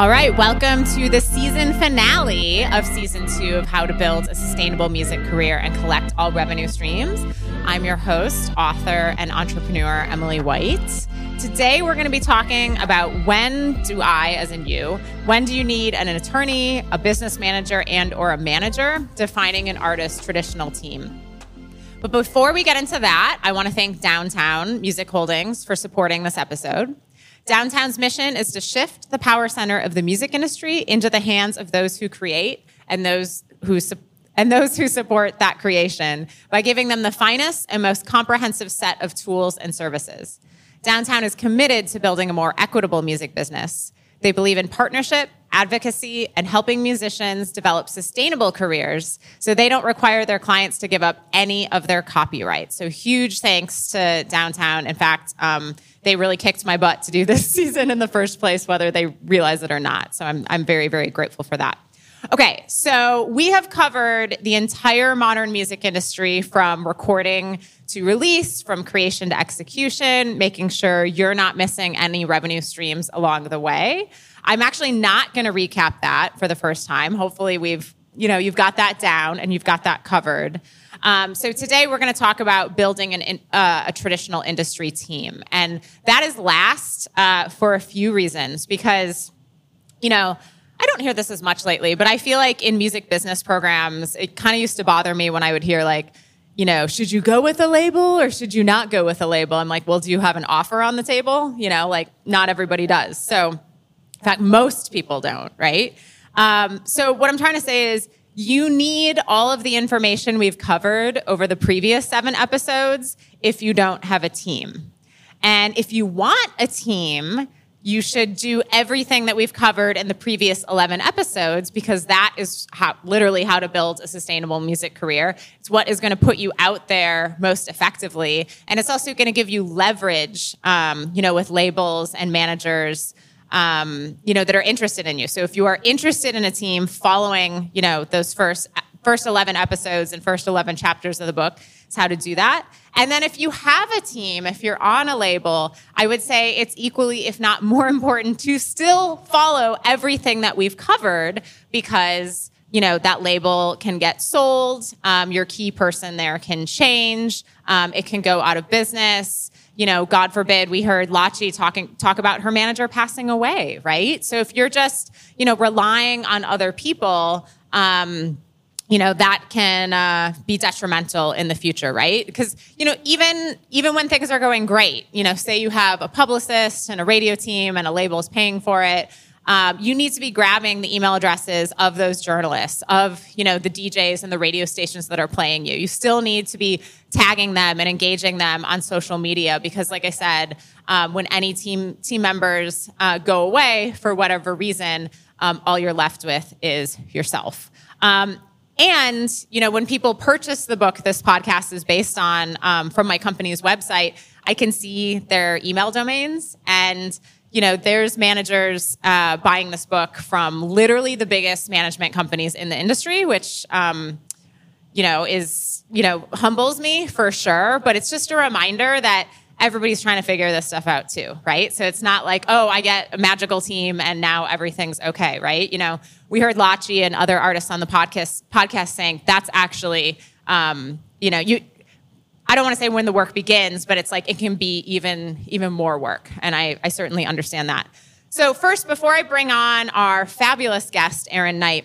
All right, welcome to the season finale of season two of How to Build a Sustainable Music Career and Collect All Revenue Streams. I'm your host, author, and entrepreneur, Emily White. Today, we're going to be talking about when do I, as in you, when do you need an attorney, a business manager, and or a manager defining an artist's traditional team. But before we get into that, I want to thank Downtown Music Holdings for supporting this episode. Downtown's mission is to shift the power center of the music industry into the hands of those who create and those who and those who support that creation by giving them the finest and most comprehensive set of tools and services. Downtown is committed to building a more equitable music business. They believe in partnership, advocacy, and helping musicians develop sustainable careers so they don't require their clients to give up any of their copyright. So, huge thanks to Downtown. In fact, um, they really kicked my butt to do this season in the first place, whether they realize it or not. So I'm, I'm very, very grateful for that. Okay, so we have covered the entire modern music industry from recording to release, from creation to execution, making sure you're not missing any revenue streams along the way. I'm actually not going to recap that for the first time. Hopefully, we've you know you've got that down and you've got that covered. Um, so today we're going to talk about building an, uh, a traditional industry team, and that is last uh, for a few reasons. Because, you know, I don't hear this as much lately, but I feel like in music business programs, it kind of used to bother me when I would hear like, you know, should you go with a label or should you not go with a label? I'm like, well, do you have an offer on the table? You know, like not everybody does. So, in fact, most people don't, right? Um, so, what I'm trying to say is you need all of the information we've covered over the previous seven episodes if you don't have a team. And if you want a team, you should do everything that we've covered in the previous 11 episodes because that is how, literally how to build a sustainable music career. It's what is going to put you out there most effectively. And it's also going to give you leverage, um, you know, with labels and managers um, you know, that are interested in you. So if you are interested in a team following, you know, those first first 11 episodes and first 11 chapters of the book is how to do that. And then if you have a team, if you're on a label, I would say it's equally, if not more important, to still follow everything that we've covered because you know that label can get sold um, your key person there can change um, it can go out of business you know, God forbid, we heard Lachi talking talk about her manager passing away, right? So if you're just, you know, relying on other people, um, you know that can uh, be detrimental in the future right because you know even even when things are going great you know say you have a publicist and a radio team and a label is paying for it um, you need to be grabbing the email addresses of those journalists, of you know the DJs and the radio stations that are playing you. You still need to be tagging them and engaging them on social media because, like I said, um, when any team team members uh, go away for whatever reason, um, all you're left with is yourself. Um, and you know when people purchase the book, this podcast is based on um, from my company's website. I can see their email domains and you know, there's managers uh, buying this book from literally the biggest management companies in the industry, which, um, you know, is, you know, humbles me for sure. But it's just a reminder that everybody's trying to figure this stuff out too, right? So it's not like, oh, I get a magical team and now everything's okay, right? You know, we heard Lachi and other artists on the podcast podcast saying that's actually, um, you know, you I don't want to say when the work begins, but it's like it can be even even more work, and I, I certainly understand that. So first, before I bring on our fabulous guest, Erinn Knight,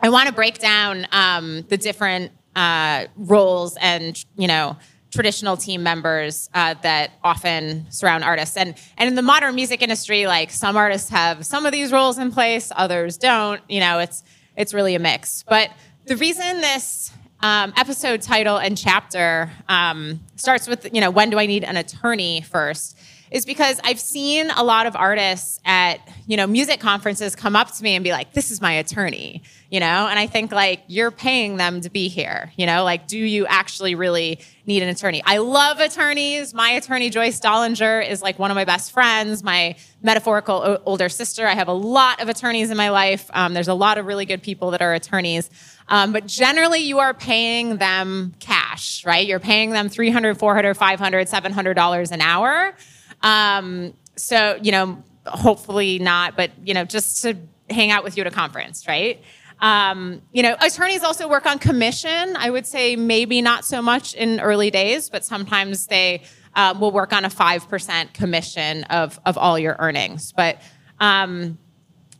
I want to break down um, the different uh, roles and you know traditional team members uh, that often surround artists. And and in the modern music industry, like some artists have some of these roles in place, others don't. You know, it's it's really a mix. But the reason this um, episode title and chapter um, starts with, you know, when do I need an attorney first? Is because I've seen a lot of artists at, you know, music conferences come up to me and be like, this is my attorney, you know? And I think like, you're paying them to be here, you know? Like, do you actually really need an attorney? I love attorneys. My attorney, Joyce Dollinger, is like one of my best friends, my metaphorical o- older sister. I have a lot of attorneys in my life. Um, there's a lot of really good people that are attorneys. Um, but generally, you are paying them cash, right? You're paying them 300, 400, 500, 700 dollars an hour. Um, so, you know, hopefully not, but you know, just to hang out with you at a conference, right? Um, you know, attorneys also work on commission. I would say maybe not so much in early days, but sometimes they um, will work on a 5% commission of, of all your earnings. But, um,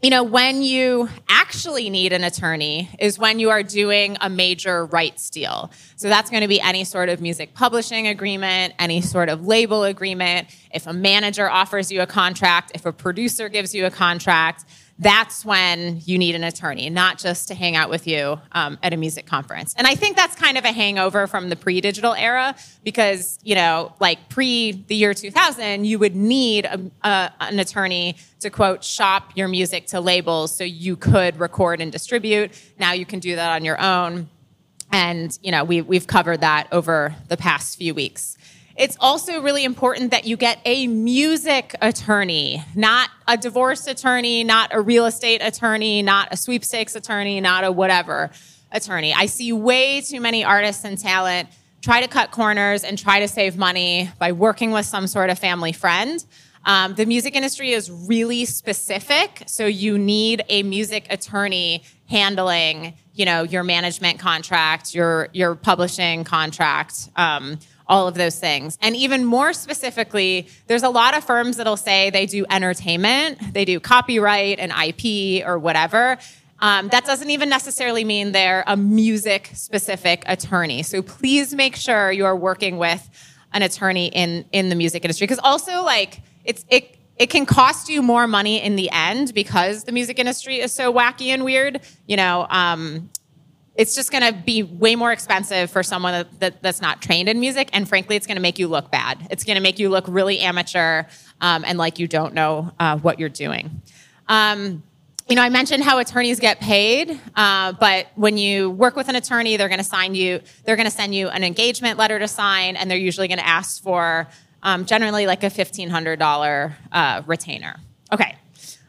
you know, when you actually need an attorney is when you are doing a major rights deal. So that's going to be any sort of music publishing agreement, any sort of label agreement. If a manager offers you a contract, if a producer gives you a contract, that's when you need an attorney, not just to hang out with you um, at a music conference. And I think that's kind of a hangover from the pre digital era because, you know, like pre the year 2000, you would need a, a, an attorney to quote, shop your music to labels so you could record and distribute. Now you can do that on your own. And, you know, we, we've covered that over the past few weeks. It's also really important that you get a music attorney, not a divorce attorney, not a real estate attorney, not a sweepstakes attorney, not a whatever attorney. I see way too many artists and talent try to cut corners and try to save money by working with some sort of family friend. Um, the music industry is really specific, so you need a music attorney handling, you know, your management contract, your your publishing contract. Um, all of those things. And even more specifically, there's a lot of firms that'll say they do entertainment, they do copyright and IP or whatever. Um, that doesn't even necessarily mean they're a music specific attorney. So please make sure you're working with an attorney in in the music industry because also like it's it it can cost you more money in the end because the music industry is so wacky and weird. You know, um, it's just going to be way more expensive for someone that, that, that's not trained in music and frankly it's going to make you look bad. It's going to make you look really amateur um, and like you don't know uh, what you're doing. Um, you know i mentioned how attorneys get paid uh, but when you work with an attorney they're going to sign you they're going to send you an engagement letter to sign and they're usually going to ask for um, generally like a $1500 uh, retainer. Okay.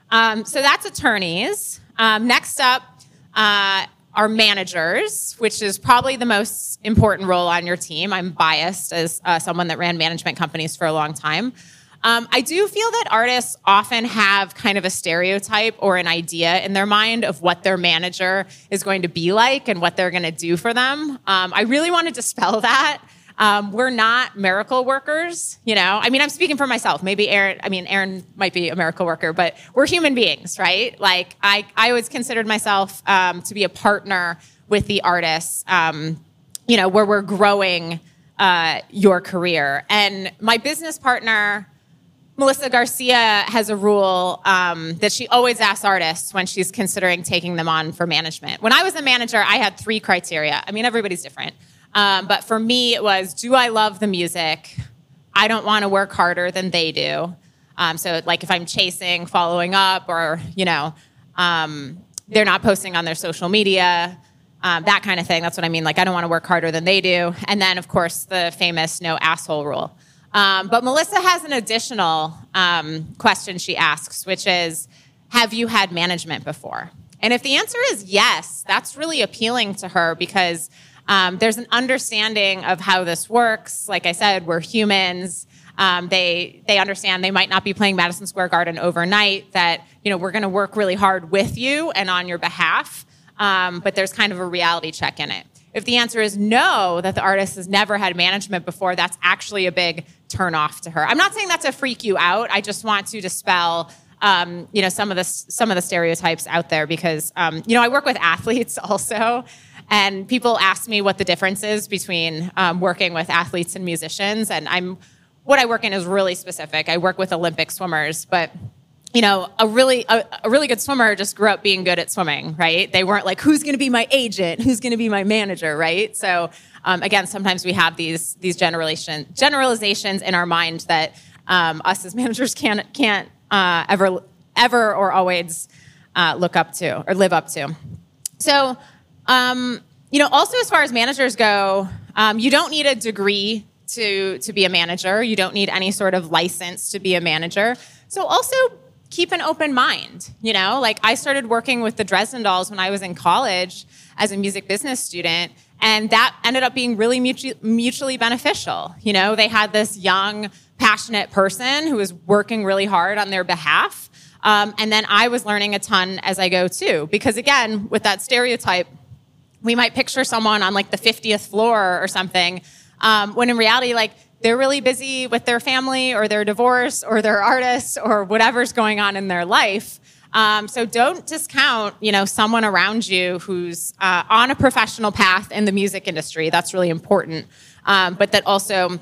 Um, so that's attorneys. Um, next up uh, are managers, which is probably the most important role on your team. I'm biased as uh, someone that ran management companies for a long time. Um, I do feel that artists often have kind of a stereotype or an idea in their mind of what their manager is going to be like and what they're going to do for them. Um, I really want to dispel that. Um, we're not miracle workers, you know. I mean, I'm speaking for myself. Maybe Erinn. I mean, Erinn might be a miracle worker, but we're human beings, right? Like, I, I always considered myself um, to be a partner with the artists, um, you know, where we're growing uh, your career. And my business partner, Melissa Garcia, has a rule um, that she always asks artists when she's considering taking them on for management. When I was a manager, I had three criteria. I mean, everybody's different. Um, but for me, it was do I love the music? I don't want to work harder than they do. Um, so, like, if I'm chasing, following up, or, you know, um, they're not posting on their social media, um, that kind of thing. That's what I mean. Like, I don't want to work harder than they do. And then, of course, the famous no asshole rule. Um, but Melissa has an additional um, question she asks, which is Have you had management before? And if the answer is yes, that's really appealing to her because um, there's an understanding of how this works. Like I said, we're humans. Um, they they understand they might not be playing Madison Square Garden overnight. That you know we're going to work really hard with you and on your behalf. Um, but there's kind of a reality check in it. If the answer is no, that the artist has never had management before, that's actually a big turn off to her. I'm not saying that to freak you out. I just want to dispel um, you know some of the some of the stereotypes out there because um, you know I work with athletes also, and people ask me what the difference is between um, working with athletes and musicians. And I'm what I work in is really specific. I work with Olympic swimmers, but you know, a really a, a really good swimmer just grew up being good at swimming, right? They weren't like, who's going to be my agent? Who's going to be my manager, right? So um, again, sometimes we have these these generalization generalizations in our mind that um, us as managers can't can't uh, ever ever or always uh, look up to or live up to. So um, you know, also as far as managers go, um, you don't need a degree to to be a manager. You don't need any sort of license to be a manager. So also keep an open mind. You know, like I started working with the Dresden Dolls when I was in college as a music business student, and that ended up being really mutually, beneficial. You know, they had this young passionate person who was working really hard on their behalf. Um, and then I was learning a ton as I go too. Because again, with that stereotype, we might picture someone on like the 50th floor or something, um, when in reality, like they're really busy with their family or their divorce or their artists or whatever's going on in their life. Um, so don't discount, you know, someone around you who's uh, on a professional path in the music industry. That's really important, um, but that also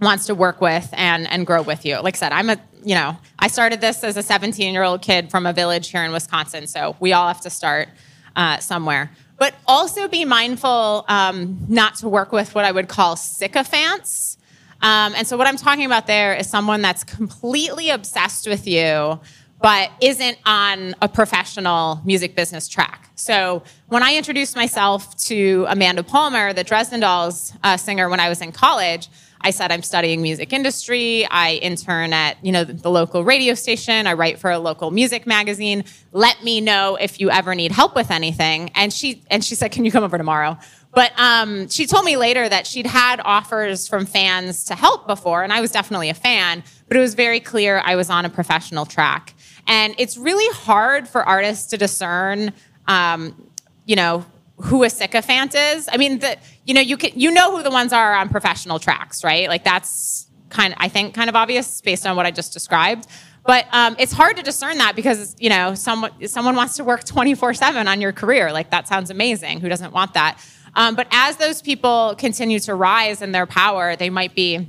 wants to work with and and grow with you. Like I said, I'm a you know I started this as a 17 year old kid from a village here in Wisconsin, so we all have to start uh, somewhere. But also be mindful um, not to work with what I would call sycophants. Um, and so what I'm talking about there is someone that's completely obsessed with you but isn't on a professional music business track. So when I introduced myself to Amanda Palmer, the Dresden Dolls uh, singer, when I was in college, I said I'm studying music industry. I intern at you know the, the, local radio station. I write for a local music magazine. Let me know if you ever need help with anything. And she and she said, "Can you come over tomorrow?" But um, she told me later that she'd had offers from fans to help before, and I was definitely a fan. But it was very clear I was on a professional track, and it's really hard for artists to discern. Um, you know who a sycophant is. I mean, the, you know, you can you know who the ones are on professional tracks, right? Like that's kind of, I think kind of obvious based on what I just described. But um, it's hard to discern that because you know someone someone wants to work twenty four seven on your career. Like that sounds amazing. Who doesn't want that? Um, but as those people continue to rise in their power, they might be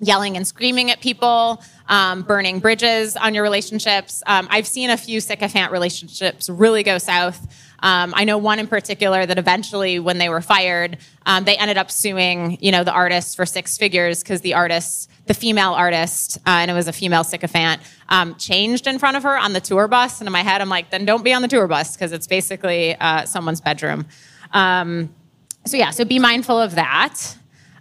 yelling and screaming at people, um, burning bridges on your relationships. Um, I've seen a few sycophant relationships really go south. Um, I know one in particular that eventually, when they were fired, um, they ended up suing, you know, the artist for six figures because the artist, the female artist, uh, and it was a female sycophant, um, changed in front of her on the tour bus. And in my head, I'm like, then don't be on the tour bus because it's basically uh, someone's bedroom. Um, so yeah, so be mindful of that.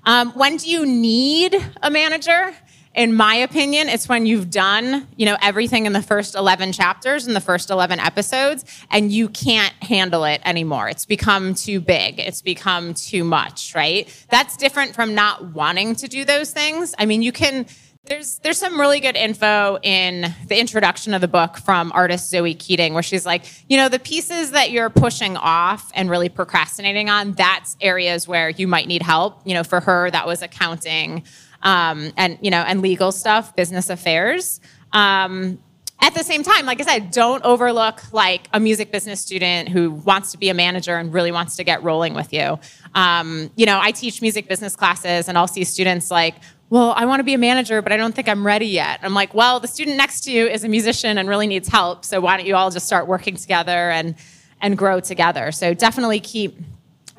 Um, when do you need a manager? In my opinion, it's when you've done, you know, everything in the first 11 chapters and the first 11 episodes and you can't handle it anymore. It's become too big. It's become too much, right? That's different from not wanting to do those things. I mean, you can there's there's some really good info in the introduction of the book from artist Zoe Keating where she's like, you know, the pieces that you're pushing off and really procrastinating on, that's areas where you might need help. You know, for her that was accounting um, and you know, and legal stuff, business affairs. Um, at the same time, like I said, don't overlook like a music business student who wants to be a manager and really wants to get rolling with you. Um, you know, I teach music business classes, and I'll see students like, well, I want to be a manager, but I don't think I'm ready yet. I'm like, well, the student next to you is a musician and really needs help. So why don't you all just start working together and and grow together? So definitely keep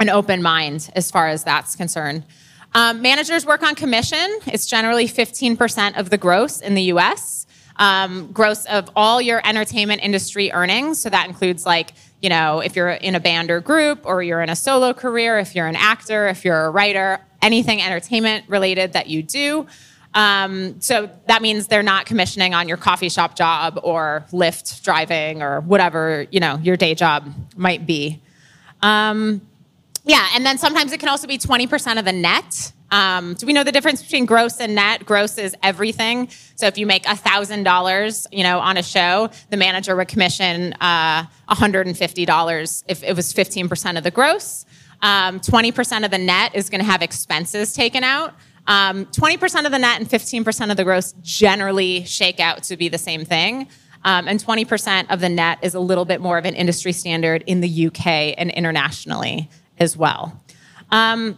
an open mind as far as that's concerned. Um, managers work on commission. It's generally 15% of the gross in the US. Um, gross of all your entertainment industry earnings. So that includes like, you know, if you're in a band or group or you're in a solo career, if you're an actor, if you're a writer, anything entertainment related that you do. Um, so that means they're not commissioning on your coffee shop job or Lyft driving or whatever, you know, your day job might be. Um, yeah, and then sometimes it can also be 20% of the net. Um, do we know the difference between gross and net? Gross is everything. So if you make $1,000, you know, on a show, the manager would commission uh, $150 if it was 15% of the gross. Um, 20% of the net is going to have expenses taken out. Um, 20% of the net and 15% of the gross generally shake out to be the same thing. Um, and 20% of the net is a little bit more of an industry standard in the UK and internationally as well. Um,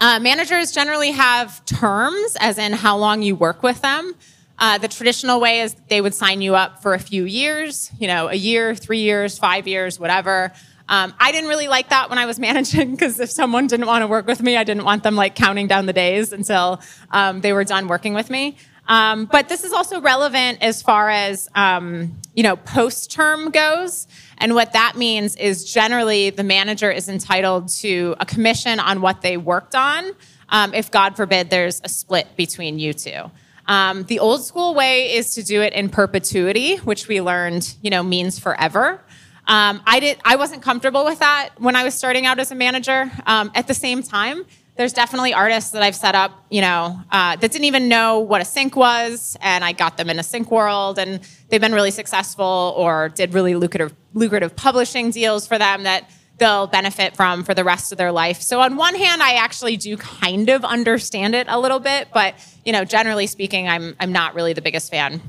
uh, managers generally have terms, as in how long you work with them. Uh, the traditional way is they would sign you up for a few years, you know, a year, three years, five years, whatever. Um, I didn't really like that when I was managing because if someone didn't want to work with me, I didn't want them like counting down the days until um, they were done working with me. Um, but this is also relevant as far as um, you know post term goes. And what that means is generally the manager is entitled to a commission on what they worked on. Um, if God forbid there's a split between you two. Um, the old school way is to do it in perpetuity, which we learned, you know, means forever. Um, I did. I wasn't comfortable with that when I was starting out as a manager. Um, at the same time, there's definitely artists that I've set up, you know, uh, that didn't even know what a sync was, and I got them in a sync world, and they've been really successful or did really lucrative lucrative publishing deals for them that they'll benefit from for the rest of their life. So on one hand, I actually do kind of understand it a little bit, but you know, generally speaking, I'm I'm not really the biggest fan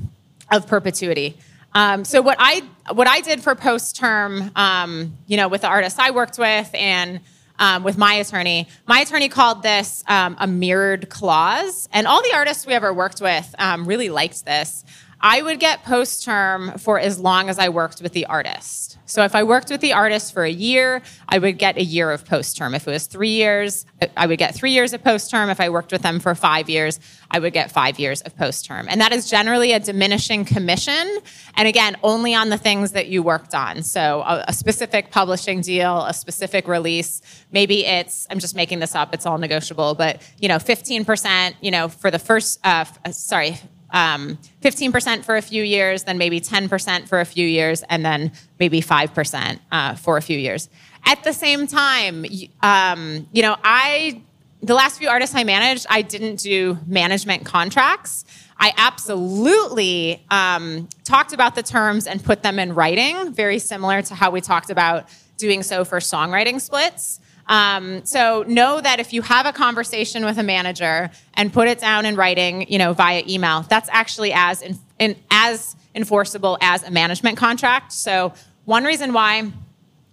of perpetuity. Um, so what I what I did for post term, um, you know, with the artists I worked with and um, with my attorney, my attorney called this um, a mirrored clause, and all the artists we ever worked with um, really liked this. I would get post term for as long as I worked with the artist. So if I worked with the artist for a year, I would get a year of post term. If it was three years, I would get three years of post term. If I worked with them for five years, I would get five years of post term. And that is generally a diminishing commission. And again, only on the things that you worked on. So a, a specific publishing deal, a specific release. Maybe it's, I'm just making this up, it's all negotiable, but you know, 15%, you know, for the first, uh, sorry, um, 15% for a few years, then maybe 10% for a few years, and then maybe 5% uh, for a few years. At the same time, um, you know, I, the last few artists I managed, I didn't do management contracts. I absolutely um, talked about the terms and put them in writing, very similar to how we talked about doing so for songwriting splits. Um, so know that if you have a conversation with a manager and put it down in writing, you know, via email, that's actually as in, in, as enforceable as a management contract. So one reason why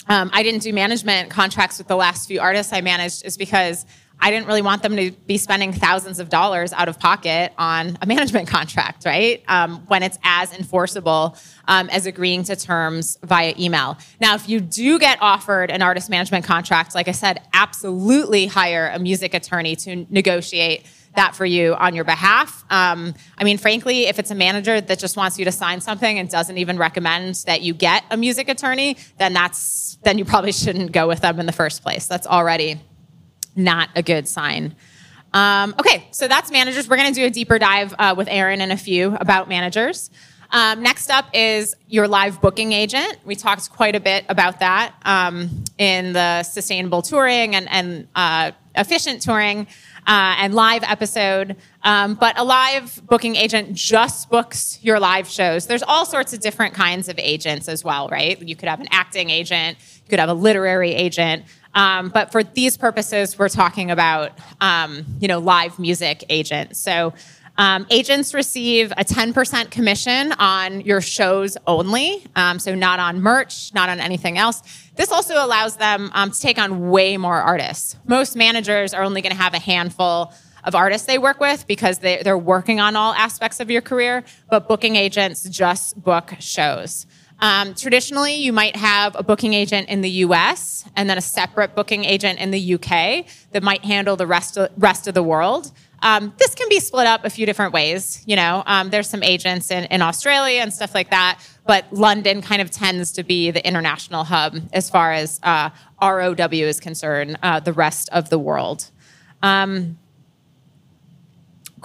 um, I didn't do management contracts with the last few artists I managed is because I didn't really want them to be spending thousands of dollars out of pocket on a management contract, right? Um, when it's as enforceable um, as agreeing to terms via email. Now, if you do get offered an artist management contract, like I said, absolutely hire a music attorney to negotiate that for you on your behalf. Um, I mean, frankly, if it's a manager that just wants you to sign something and doesn't even recommend that you get a music attorney, then that's then you probably shouldn't go with them in the first place. That's already not a good sign. Um, okay, so that's managers. We're going to do a deeper dive uh, with Erinn and a few about managers. Um, next up is your live booking agent. We talked quite a bit about that um, in the sustainable touring and, and uh, efficient touring uh, and live episode. Um, but a live booking agent just books your live shows. There's all sorts of different kinds of agents as well, right? You could have an acting agent, you could have a literary agent. Um, but for these purposes, we're talking about um, you know live music agents. So um, agents receive a 10% commission on your shows only, um, so not on merch, not on anything else. This also allows them um, to take on way more artists. Most managers are only going to have a handful of artists they work with because they, they're working on all aspects of your career, but booking agents just book shows. Um, traditionally, you might have a booking agent in the US and then a separate booking agent in the UK that might handle the rest of, rest of the world. Um, this can be split up a few different ways. You know, um, there's some agents in, in Australia and stuff like that, but London kind of tends to be the international hub as far as uh, ROW is concerned, uh, the rest of the world. Um,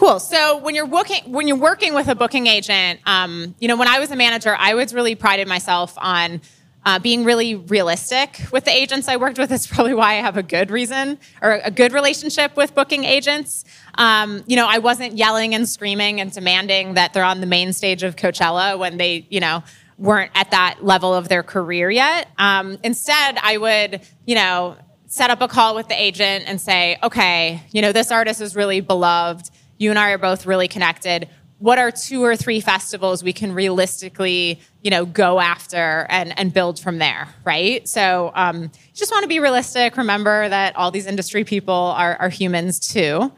Cool. So when you're working when you're working with a booking agent, um, you know, when I was a manager, I was really prided myself on uh, being really realistic with the agents I worked with. Is probably why I have a good reason or a good relationship with booking agents. Um, you know, I wasn't yelling and screaming and demanding that they're on the main stage of Coachella when they, you know, weren't at that level of their career yet. Um, instead, I would, you know, set up a call with the agent and say, okay, you know, this artist is really beloved you and I are both really connected. What are two or three festivals we can realistically, you know, go after and, and build from there, right? So um, just want to be realistic. Remember that all these industry people are, are humans too.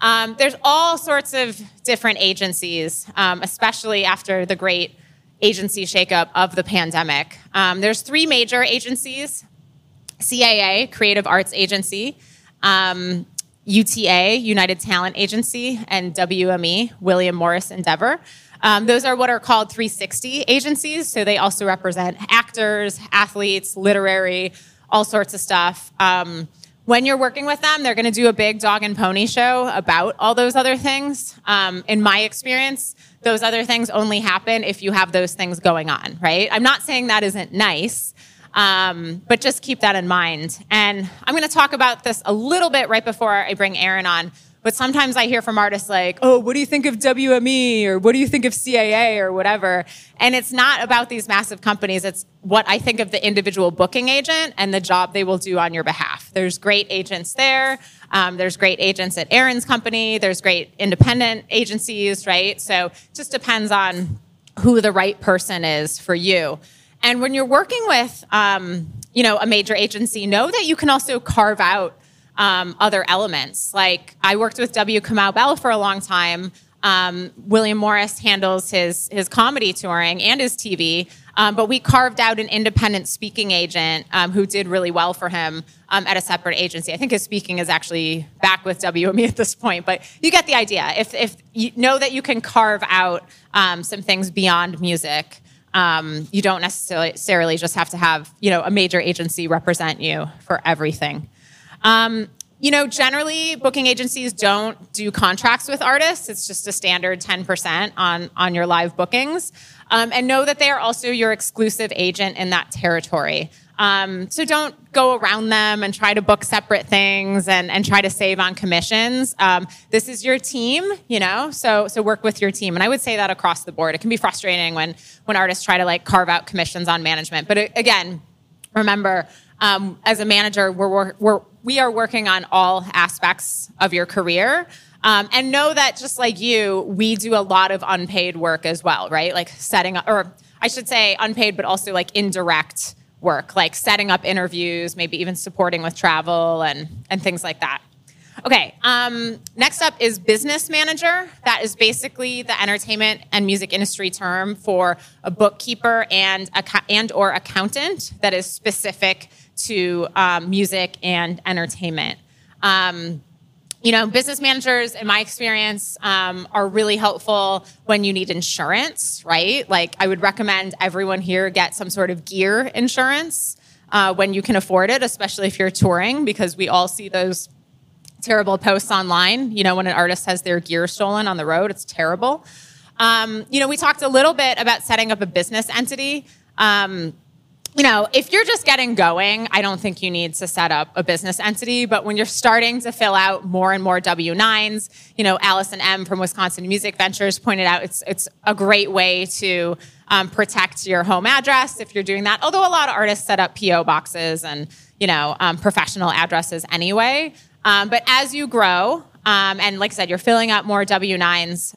Um, there's all sorts of different agencies, um, especially after the great agency shakeup of the pandemic. Um, there's three major agencies CAA, Creative Arts Agency, um, UTA, United Talent Agency, and WME, William Morris Endeavor. Um, those are what are called 360 agencies. So they also represent actors, athletes, literary, all sorts of stuff. Um, when you're working with them, they're going to do a big dog and pony show about all those other things. Um, in my experience, those other things only happen if you have those things going on, right? I'm not saying that isn't nice, Um, but just keep that in mind. And I'm going to talk about this a little bit right before I bring Erinn on. But sometimes I hear from artists like, oh, what do you think of WME or what do you think of CAA or whatever? And it's not about these massive companies. It's what I think of the individual booking agent and the job they will do on your behalf. There's great agents there. Um, there's great agents at Erinn's company. There's great independent agencies, right? So it just depends on who the right person is for you. And when you're working with, um, you know, a major agency, know that you can also carve out um, other elements. Like I worked with W. Kamau Bell for a long time. Um, William Morris handles his his comedy touring and his TV, um, but we carved out an independent speaking agent um, who did really well for him um, at a separate agency. I think his speaking is actually back with WME at this point, but you get the idea. If if you know that you can carve out um, some things beyond music. Um, you don't necessarily just have to have you know a major agency represent you for everything. Um, you know, generally booking agencies don't do contracts with artists. It's just a standard 10% on, on your live bookings. Um, and know that they are also your exclusive agent in that territory. Um, so don't go around them and try to book separate things and, and try to save on commissions. Um, this is your team, you know, so so work with your team. And I would say that across the board. It can be frustrating when when artists try to like carve out commissions on management. But it, again, remember, um, as a manager, we're, we're we are working on all aspects of your career. Um, and know that just like you, we do a lot of unpaid work as well, right? Like setting up, or I should say unpaid, but also like indirect work, like setting up interviews, maybe even supporting with travel and, and things like that. Okay, um, next up is business manager. That is basically the entertainment and music industry term for a bookkeeper and, and or accountant that is specific to um, music and entertainment. Um, you know, business managers, in my experience, um, are really helpful when you need insurance, right? Like, I would recommend everyone here get some sort of gear insurance uh, when you can afford it, especially if you're touring, because we all see those terrible posts online. You know, when an artist has their gear stolen on the road, it's terrible. Um, you know, we talked a little bit about setting up a business entity. Um, you know, if you're just getting going, I don't think you need to set up a business entity. But when you're starting to fill out more and more W 9s, you know, Allison M from Wisconsin Music Ventures pointed out it's, it's a great way to um, protect your home address if you're doing that. Although a lot of artists set up PO boxes and, you know, um, professional addresses anyway. Um, but as you grow, um, and like I said, you're filling out more W 9s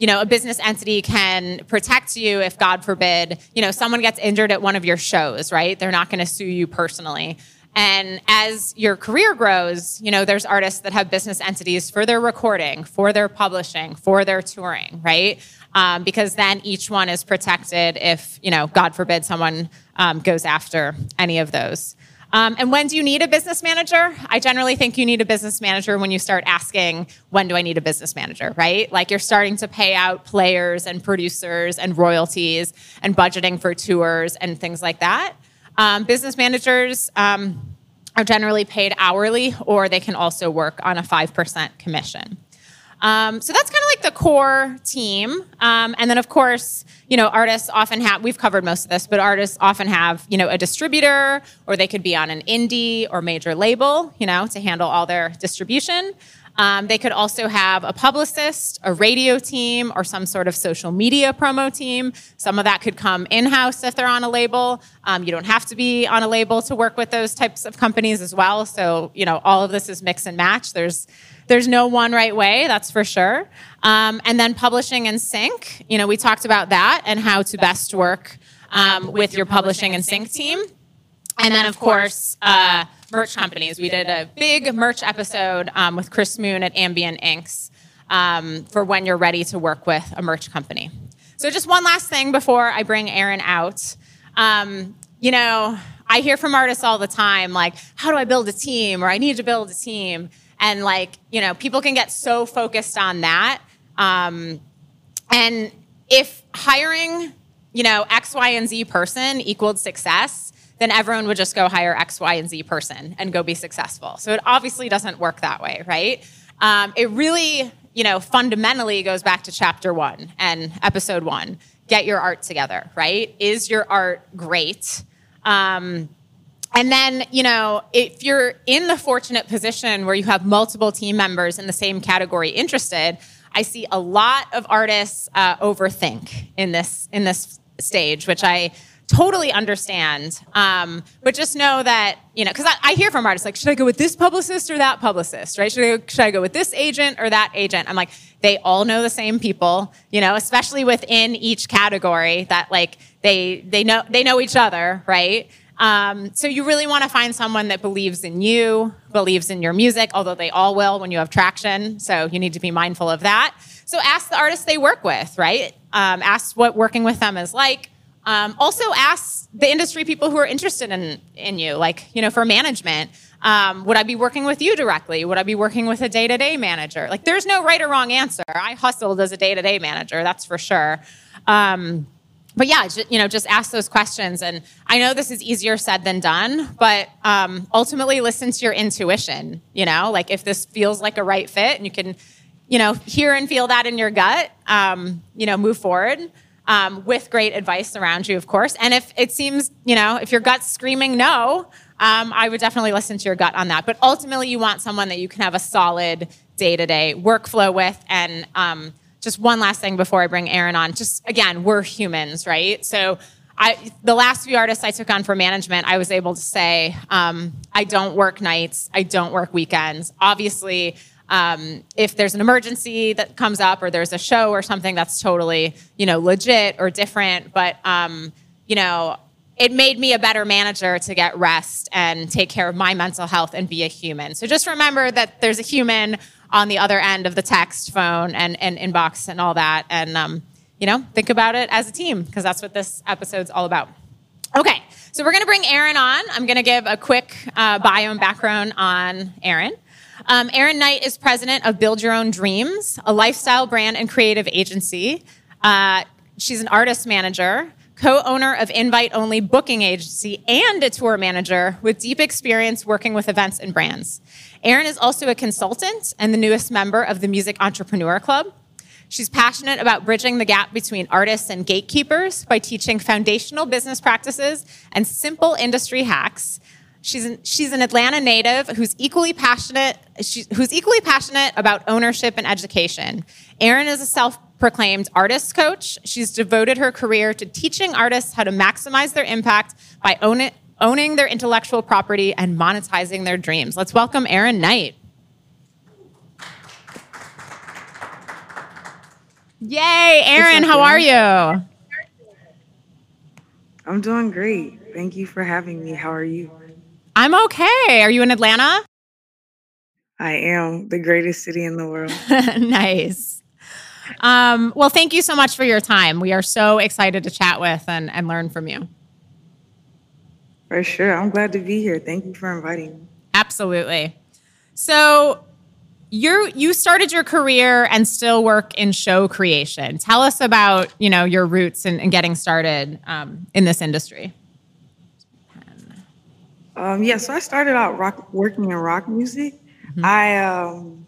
you know, a business entity can protect you if, God forbid, you know, someone gets injured at one of your shows, right? They're not going to sue you personally. And as your career grows, you know, there's artists that have business entities for their recording, for their publishing, for their touring, right? Um, because then each one is protected if, you know, God forbid someone um, goes after any of those. Um, and when do you need a business manager? I generally think you need a business manager when you start asking, when do I need a business manager, right? Like you're starting to pay out players and producers and royalties and budgeting for tours and things like that. Um, business managers um, are generally paid hourly or they can also work on a 5% commission. Um, so that's kind of like the core team. Um, and then, of course, you know, artists often have, we've covered most of this, but artists often have, you know, a distributor or they could be on an indie or major label, you know, to handle all their distribution. Um, they could also have a publicist, a radio team, or some sort of social media promo team. Some of that could come in house if they're on a label. Um, you don't have to be on a label to work with those types of companies as well. So, you know, all of this is mix and match. There's there's no one right way, that's for sure. Um, and then publishing and sync, you know, we talked about that and how to best work um, with your publishing and sync team. And then, of course, uh, merch companies. We did a big merch episode um, with Chris Moon at Ambient Inks um, for when you're ready to work with a merch company. So, just one last thing before I bring Erinn out. Um, you know, I hear from artists all the time, like, how do I build a team? Or I need to build a team. And like, you know, people can get so focused on that. Um, and if hiring, you know, X, Y, and Z person equaled success, then everyone would just go hire X, Y, and Z person and go be successful. So it obviously doesn't work that way, right? Um, it really, you know, fundamentally goes back to chapter one and episode one. Get your art together, right? Is your art great? Um, and then, you know, if you're in the fortunate position where you have multiple team members in the same category interested, I see a lot of artists uh, overthink in this in this stage, which I totally understand. Um, but just know that, you know, because I, I, hear from artists like, should I go with this publicist or that publicist, right? Should I, go, should I go with this agent or that agent? I'm like, they all know the same people, you know, especially within each category that like they, they know, they know each other, right? Um, so you really want to find someone that believes in you, believes in your music, although they all will when you have traction. So you need to be mindful of that. So ask the artists they work with, right? Um, ask what working with them is like. Um, also, ask the industry people who are interested in, in you, like, you know, for management. Um, would I be working with you directly? Would I be working with a day to day manager? Like, there's no right or wrong answer. I hustled as a day to day manager, that's for sure. Um, but yeah, you know, just ask those questions. And I know this is easier said than done, but um, ultimately listen to your intuition. You know, like if this feels like a right fit and you can, you know, hear and feel that in your gut, um, you know, move forward um, with great advice around you, of course. And if it seems, you know, if your gut's screaming no, um, I would definitely listen to your gut on that. But ultimately, you want someone that you can have a solid day to day workflow with. And um, just one last thing before I bring Erinn on. Just again, we're humans, right? So. I, the last few artists I took on for management, I was able to say, um, I don't work nights, I don't work weekends. Obviously, um, if there's an emergency that comes up or there's a show or something that's totally you know legit or different. But um, you know it made me a better manager to get rest and take care of my mental health and be a human. So just remember that there's a human on the other end of the text phone and, and inbox and all that. And um, you know think about it as a team because that's what this episode's all about. Okay so we're going to bring Erinn on. I'm going to give a quick uh, bio and background on Erinn um, Erinn Knight is president of Build Your Own Dreams, a lifestyle brand and creative agency. Uh, she's an artist manager, co owner of Invite Only Booking Agency, and a tour manager with deep experience working with events and brands. Erinn is also a consultant and the newest member of the Music Entrepreneur Club. She's passionate about bridging the gap between artists and gatekeepers by teaching foundational business practices and simple industry hacks She's an, she's an Atlanta native who's equally passionate she, who's equally passionate about ownership and education. Erinn is a self-proclaimed artist coach. She's devoted her career to teaching artists how to maximize their impact by own it, owning their intellectual property and monetizing their dreams. Let's welcome Erinn Knight. Yay, Erinn, how are you? I'm doing great. Thank you for having me. How are you? I'm okay. Are you in Atlanta? I am the greatest city in the world. nice. Um, well, thank you so much for your time. We are so excited to chat with and, and learn from you. For sure. I'm glad to be here. Thank you for inviting me. Absolutely. So you you started your career and still work in show creation. Tell us about you know your roots and, getting started um, in this industry. Um, yeah, so I started out rock working in rock music. Mm-hmm. I um,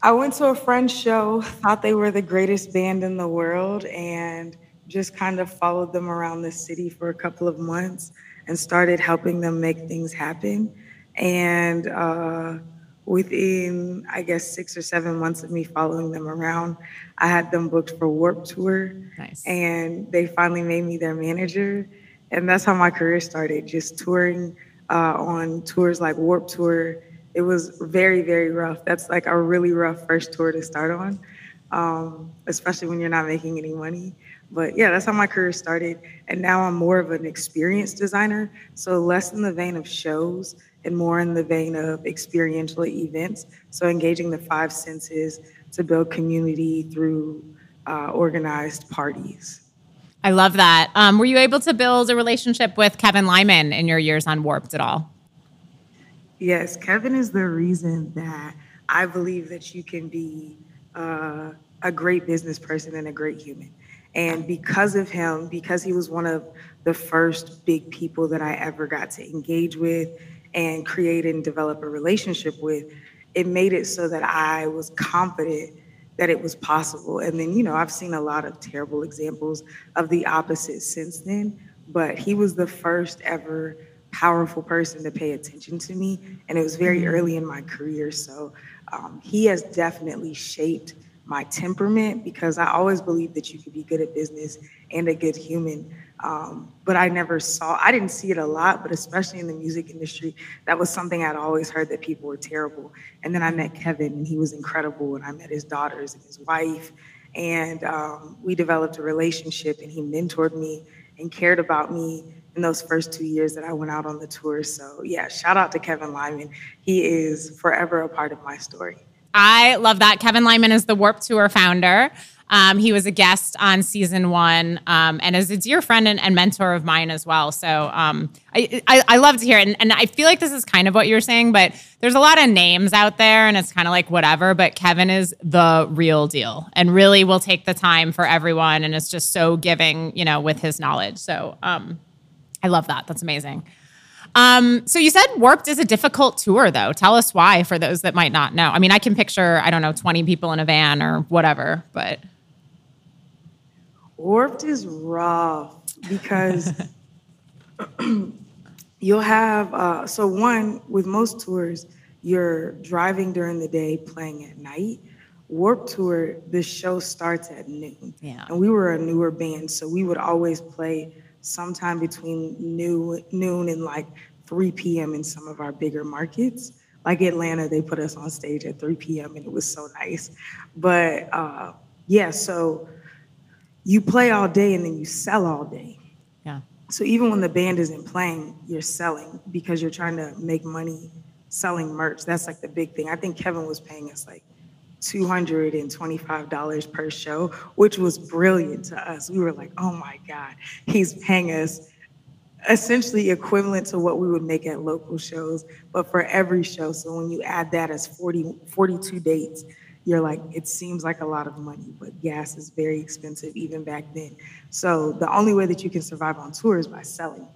I went to a friend's show, thought they were the greatest band in the world, and just kind of followed them around the city for a couple of months and started helping them make things happen. And uh, within, I guess, six or seven months of me following them around, I had them booked for Warped Tour. Nice. And they finally made me their manager and that's how my career started just touring uh, on tours like Warped Tour. It was very very rough. That's like a really rough first tour to start on um, especially when you're not making any money. But yeah that's how my career started. And now i'm more of an experienced designer so less in the vein of shows and more in the vein of experiential events. So engaging the five senses to build community through uh, organized parties I love that. Um, were you able to build a relationship with Kevin Lyman in your years on Warped at all? Yes, Kevin is the reason that I believe that you can be uh, a great business person and a great human. And because of him, because he was one of the first big people that I ever got to engage with and create and develop a relationship with, it made it so that I was confident that it was possible. And then, you know, I've seen a lot of terrible examples of the opposite since then. but he was the first ever powerful person to pay attention to me. And it was very mm-hmm. early in my career. So um, he has definitely shaped my temperament because I always believed that you could be good at business and a good human. Um, but I never saw, I didn't see it a lot, but especially in the music industry, that was something I'd always heard that people were terrible. And then I met Kevin and he was incredible. And I met his daughters and his wife. And um, we developed a relationship and he mentored me and cared about me in those first two years that I went out on the tour. So, yeah, shout out to Kevin Lyman. He is forever a part of my story. I love that. Kevin Lyman is the Warped Tour founder. Um, he was a guest on season one um, and is a dear friend and, and, mentor of mine as well. So um, I, I, I, love to hear it. And, and, I feel like this is kind of what you're saying, but there's a lot of names out there and it's kind of like whatever. But Kevin is the real deal and really will take the time for everyone. And it's just so giving, you know, with his knowledge. So um, I love that. That's amazing. Um, so you said Warped is a difficult tour, though. Tell us why for those that might not know. I mean, I can picture, I don't know, 20 people in a van or whatever, but. Warped is rough because you'll have, uh, so one, with most tours, you're driving during the day, playing at night. Warped Tour, the show starts at noon. Yeah. And we were a newer band, so we would always play sometime between new, noon and like 3 p.m. in some of our bigger markets. Like Atlanta, they put us on stage at 3 p.m. and it was so nice. But uh, yeah, so you play all day and then you sell all day. Yeah. So even when the band isn't playing, you're selling because you're trying to make money selling merch. That's like the big thing. I think Kevin was paying us like $225 per show, which was brilliant to us. We were like, oh my God, he's paying us essentially equivalent to what we would make at local shows, but for every show. So when you add that as 40, 42 dates, you're like, it seems like a lot of money, but gas is very expensive even back then. So the only way that you can survive on tour is by selling.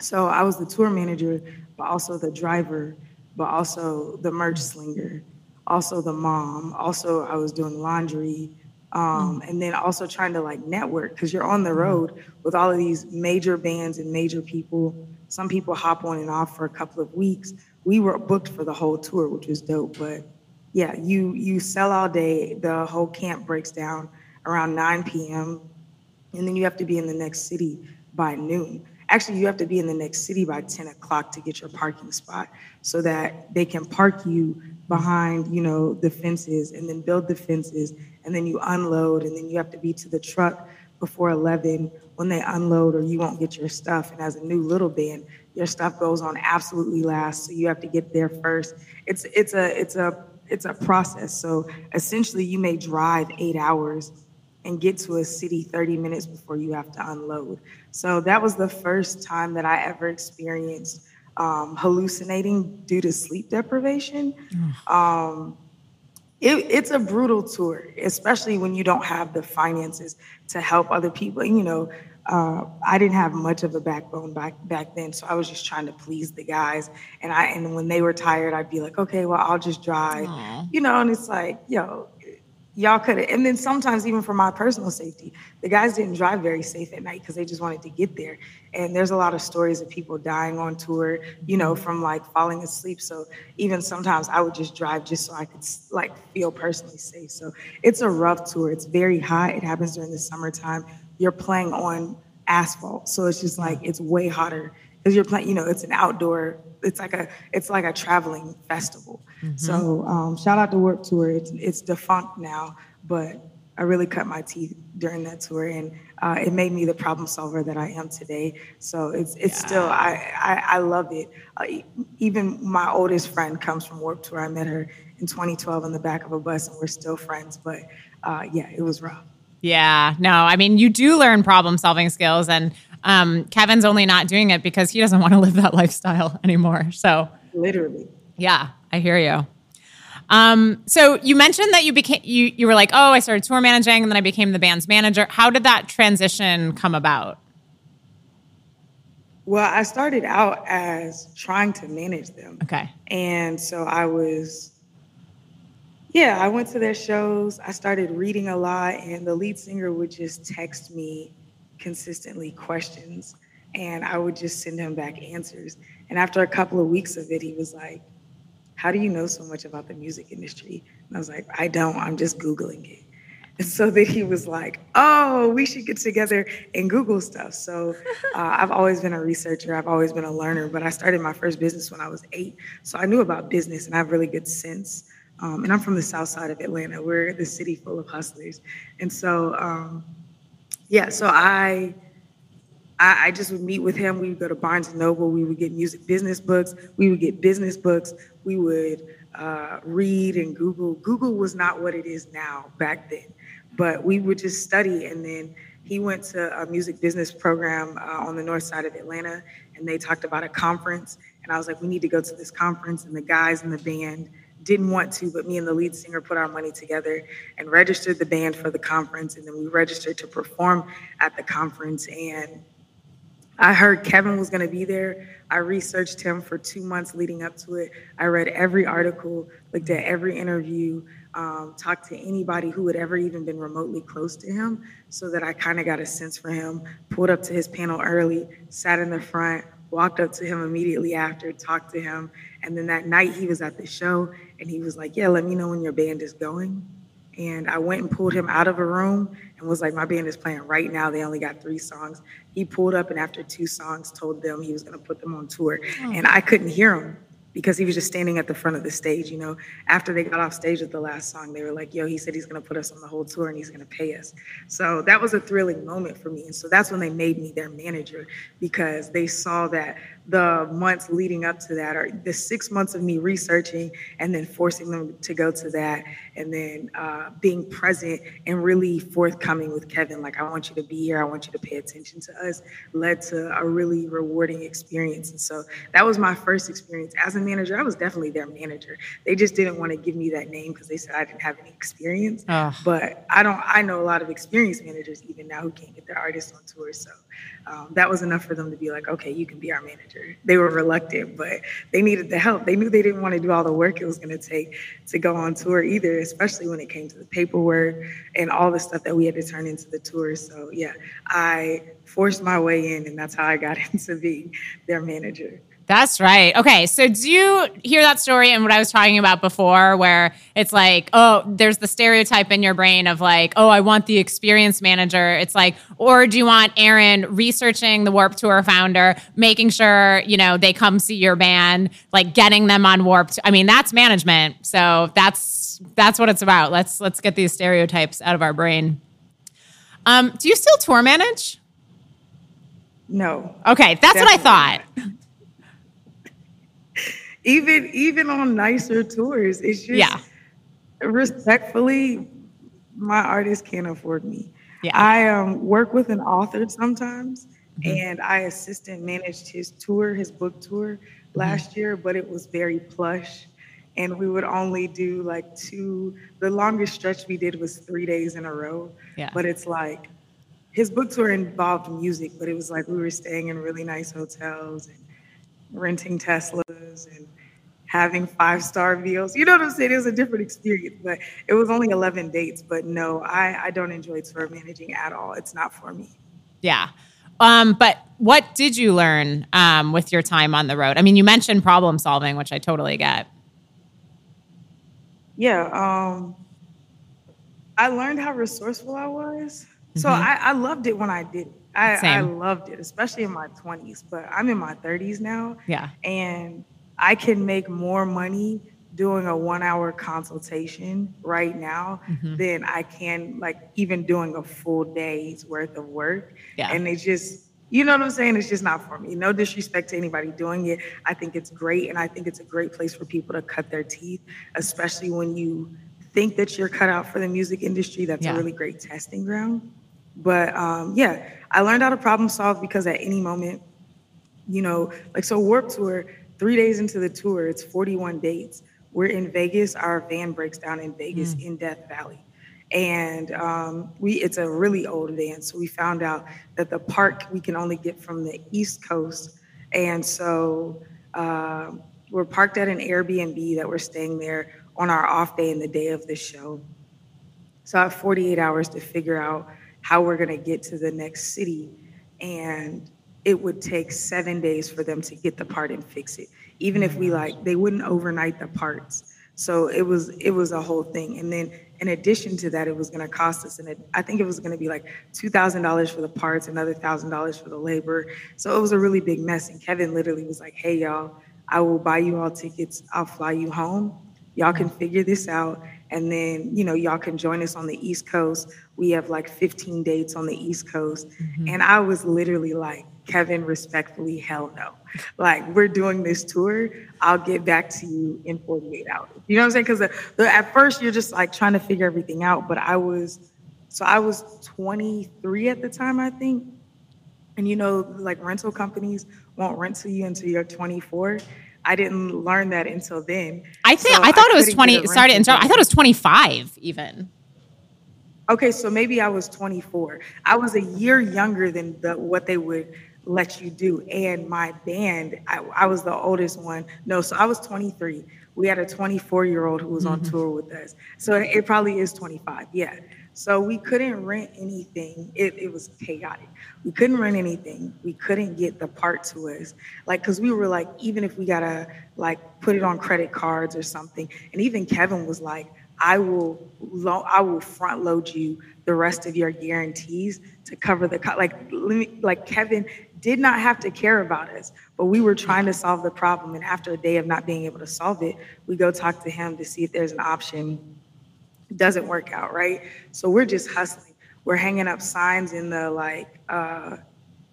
So I was the tour manager, but also the driver, but also the merch slinger also the mom. Also, I was doing laundry. Um, mm. and then also trying to like network because you're on the mm. road with all of these major bands and major people. Some people hop on and off for a couple of weeks. We were booked for the whole tour, which was dope. But yeah, you you sell all day. The whole camp breaks down around 9 p.m. and then you have to be in the next city by noon. Actually, you have to be in the next city by 10 o'clock to get your parking spot so that they can park you behind, you know, the fences and then build the fences and then you unload and then you have to be to the truck before 11 when they unload or you won't get your stuff. And as a new little band, your stuff goes on absolutely last, so you have to get there first. It's it's a it's a it's a process. So essentially, you may drive eight hours and get to a city 30 minutes before you have to unload. So that was the first time that I ever experienced um, hallucinating due to sleep deprivation. Um, it, it's a brutal tour, especially when you don't have the finances to help other people. You know, uh, I didn't have much of a backbone back back then, so I was just trying to please the guys. And I and when they were tired, I'd be like, okay, well, I'll just drive. Aww. You know, and it's like, yo, y'all could have and then sometimes even for my personal safety the guys didn't drive very safe at night because they just wanted to get there and there's a lot of stories of people dying on tour you know from like falling asleep so even sometimes i would just drive just so i could like feel personally safe so it's a rough tour it's very hot it happens during the summertime you're playing on asphalt so it's just like it's way hotter because you're playing you know it's an outdoor it's like a it's like a traveling festival. Mm-hmm. So um, shout out to Warped Tour. It's it's defunct now, but I really cut my teeth during that tour, and uh, it made me the problem solver that I am today. So it's it's yeah. still I, I, I love it. Uh, even my oldest friend comes from Warped Tour. I met her in 2012 in the back of a bus, and we're still friends. But uh, yeah, it was rough. Yeah, no, I mean, you do learn problem solving skills. And um, Kevin's only not doing it because he doesn't want to live that lifestyle anymore. So, literally. Yeah, I hear you. Um, so you mentioned that you became you you were like, oh, I started tour managing, and then I became the band's manager. How did that transition come about? Well, I started out as trying to manage them. Okay. And so I was yeah, I went to their shows. I started reading a lot, and the lead singer would just text me consistently questions and I would just send him back answers. And after a couple of weeks of it, he was like, How do you know so much about the music industry? And I was like, I don't, I'm just Googling it. And so then he was like, Oh, we should get together and Google stuff. So uh, I've always been a researcher, I've always been a learner, but I started my first business when I was eight. So I knew about business and I have really good sense. Um, and I'm from the south side of Atlanta. We're the city full of hustlers. And so, um, yeah, so I I, I, just would meet with him. We would go to Barnes and Noble. We would get music business books. We would get business books. We would uh, read and Google. Google was not what it is now back then, but we would just study. And then he went to a music business program uh, on the north side of Atlanta, and they talked about a conference. And I was like, we need to go to this conference. And the guys in the band didn't want to, but me and the lead singer put our money together and registered the band for the conference. And then we registered to perform at the conference. And I heard Kevin was going to be there. I researched him for two months leading up to it. I read every article, looked at every interview, um, talked to anybody who had ever even been remotely close to him so that I kind of got a sense for him. Pulled up to his panel early, sat in the front, walked up to him immediately after, talked to him. And then that night he was at the show and he was like, Yeah, let me know when your band is going. And I went and pulled him out of a room and was like, My band is playing right now. They only got three songs. He pulled up and after two songs told them he was going to put them on tour. Oh. And I couldn't hear him because he was just standing at the front of the stage. You know, after they got off stage with the last song, they were like, "Yo, he said he's going to put us on the whole tour and he's going to pay us." So that was a thrilling moment for me, and so that's when they made me their manager because they saw that the months leading up to that, or the six months of me researching and then forcing them to go to that, and then uh, being present and really forthcoming with Kevin, like, I want you to be here, I want you to pay attention to us, led to a really rewarding experience. And so that was my first experience as a manager. I was definitely their manager. They just didn't want to give me that name because they said I didn't have any experience. But I don't, I know a lot of experienced managers even now who can't get their artists on tour. So um, that was enough for them to be like, okay, you can be our manager. They were reluctant, but they needed the help. They knew they didn't want to do all the work it was going to take to go on tour either, especially when it came to the paperwork and all the stuff that we had to turn into the tour. So yeah, I forced my way in, and that's how I got into being their manager. That's right. Okay. So, do you hear that story and what I was talking about before, where it's like, oh, there's the stereotype in your brain of like, oh, I want the experienced manager. It's like, or do you want Erinn researching the Warped Tour founder, making sure, you know, they come see your band, like getting them on Warped? I mean, that's management. So, that's that's what it's about. Let's let's get these stereotypes out of our brain. Um, do you still tour manage? No. Okay, that's what I thought. Not even even on nicer tours, it's just yeah. respectfully, my artist can't afford me. Yeah. I um, work with an author sometimes, mm-hmm. and I assistant managed his tour, his book tour mm-hmm. last mm-hmm. year, but it was very plush. And we would only do like two, the longest stretch we did was three days in a row. Yeah. But it's like his book tour involved music, but it was like we were staying in really nice hotels and renting Teslas and having five star meals. You know what I'm saying? It was a different experience, but it was only 11 dates. But no, I, I don't enjoy tour managing at all. It's not for me. Yeah. Um, but what did you learn um, with your time on the road? I mean, you mentioned problem solving, which I totally get. Yeah. Um, I learned how resourceful I was. So mm-hmm. I, I, loved it when I did it. I, I loved it, especially in my 20s. But I'm in my 30s now. Yeah. And I can make more money doing a one hour consultation right now mm-hmm. than I can like even doing a full day's worth of work. Yeah. And it's just, you know what I'm saying? It's just not for me. No disrespect to anybody doing it. I think it's great. And I think it's a great place for people to cut their teeth, especially when you think that you're cut out for the music industry. That's yeah. a really great testing ground. But um, yeah, I learned how to problem solve because at any moment, you know, like so Warped Tour, Three days into the tour, it's 41 dates. We're in Vegas. Our van breaks down in Vegas mm. in Death Valley. And um, we it's a really old van. So we found out that the park we can only get from the East Coast. And so uh, we're parked at an Airbnb that we're staying there on our off day and the day of the show. So I have 48 hours to figure out how we're going to get to the next city. And it would take seven days for them to get the part and fix it. Even if we like, they wouldn't overnight the parts. So it was it was a whole thing. And then in addition to that, it was going to cost us, and I think it was going to be like two thousand dollars for the parts, another thousand dollars for the labor. So it was a really big mess. And Kevin literally was like, "Hey y'all, I will buy you all tickets. I'll fly you home. Y'all can figure this out." And then, you know, y'all can join us on the East Coast. We have like 15 dates on the East Coast. Mm-hmm. And I was literally like, Kevin, respectfully, hell no. Like, we're doing this tour. I'll get back to you in 48 hours. You know what I'm saying? Because at first you're just like trying to figure everything out. But I was, so I was 23 at the time, I think. And you know, like rental companies won't rent to you until you're 24. I didn't learn that until then. I think so I thought I it was 20. Sorry to interrupt. I thought it was 25 even. Okay, so maybe I was 24. I was a year younger than the, what they would let you do. And my band, I, I, was the oldest one. No, so I was 23. We had a 24 year old who was mm-hmm. on tour with us. So it probably is 25. Yeah. So we couldn't rent anything. It, it was chaotic. We couldn't rent anything. We couldn't get the part to us. Like, cause we were like, even if we gotta like put it on credit cards or something. And even Kevin was like, I will, lo- I will front load you the rest of your guarantees to cover the like. Like Kevin did not have to care about us, but we were trying to solve the problem. And after a day of not being able to solve it, we go talk to him to see if there's an option. Doesn't work out, right? So we're just hustling. We're hanging up signs in the like, uh,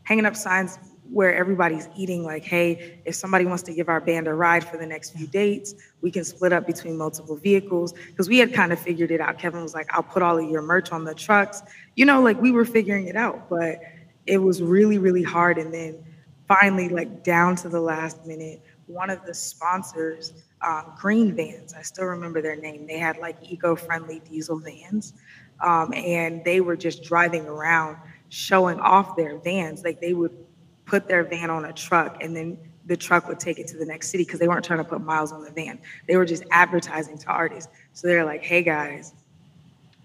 hanging up signs where everybody's eating like hey if somebody wants to give our band a ride for the next few dates we can split up between multiple vehicles because we had kind of figured it out kevin was like i'll put all of your merch on the trucks you know like we were figuring it out but it was really, really hard. And then finally, like down to the last minute, one of the sponsors, um, Green Vans, I still remember their name. They had like eco friendly diesel vans. Um, and they were just driving around showing off their vans. Like they would put their van on a truck and then the truck would take it to the next city because they weren't trying to put miles on the van. They were just advertising to artists. So they're like, hey guys,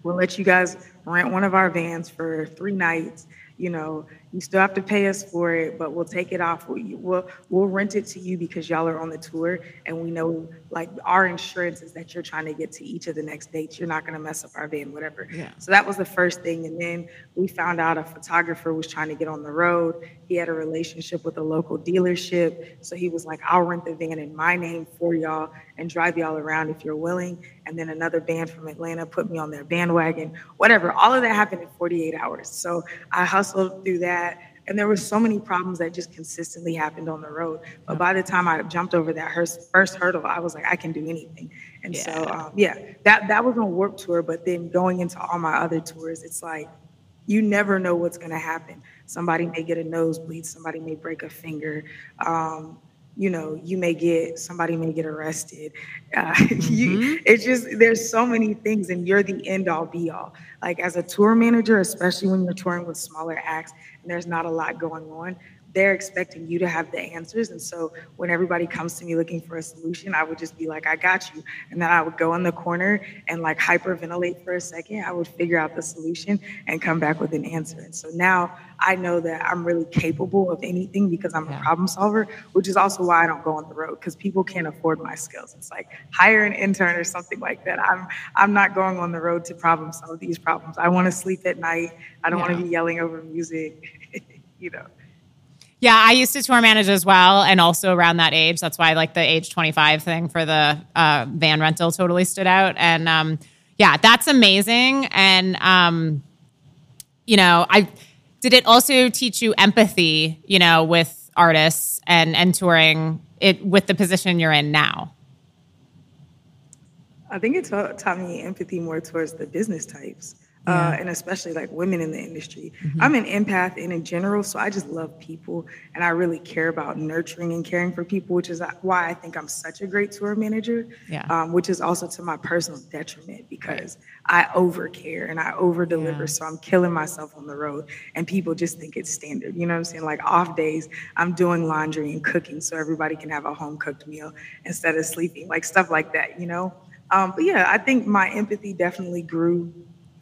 we'll let you guys rent one of our vans for three nights you know, you still have to pay us for it, but we'll take it off. We'll, we'll rent it to you because y'all are on the tour, and we know like our insurance is that you're trying to get to each of the next dates. You're not going to mess up our van, whatever. Yeah. So that was the first thing, and then we found out a photographer was trying to get on the road. He had a relationship with a local dealership, so he was like, "I'll rent the van in my name for y'all and drive y'all around if you're willing." And then another band from Atlanta put me on their bandwagon. Whatever. All of that happened in 48 hours. So I hustled through that. And there were so many problems that just consistently happened on the road. But by the time I jumped over that first hurdle, I was like, I can do anything. And yeah. so, um, yeah, that that was on Warped Tour. But then going into all my other tours, it's like you never know what's going to happen. Somebody may get a nosebleed. Somebody may break a finger. Um, you know, you may get somebody may get arrested. Uh, mm-hmm. you, it's just there's so many things, and you're the end all be all. Like as a tour manager, especially when you're touring with smaller acts there's not a lot going on, they're expecting you to have the answers. And so when everybody comes to me looking for a solution, I would just be like, I got you. And then I would go in the corner and like hyperventilate for a second. I would figure out the solution and come back with an answer. And so now I know that I'm really capable of anything because I'm a problem solver, which is also why I don't go on the road because people can't afford my skills. It's like hire an intern or something like that. I'm I'm not going on the road to problem solve these problems. I want to sleep at night. I don't yeah. want to be yelling over music, you know. Yeah, I used to tour manage as well, and also around that age. That's why like the age 25 thing for the uh, van rental totally stood out. And um, yeah, that's amazing. And um, you know, I did it also teach you empathy, you know, with artists and and touring it with the position you're in now. I think it taught me empathy more towards the business types yeah. uh, and especially like women in the industry. Mm-hmm. I'm an empath and in general, so I just love people and I really care about nurturing and caring for people, which is why I think I'm such a great tour manager. Yeah. Um, which is also to my personal detriment because right. I over care and I over deliver, yeah. so I'm killing myself on the road, and people just think it's standard. You know what I'm saying? Like off days, I'm doing laundry and cooking so everybody can have a home cooked meal instead of sleeping, like stuff like that. You know. Um, but yeah, I think my empathy definitely grew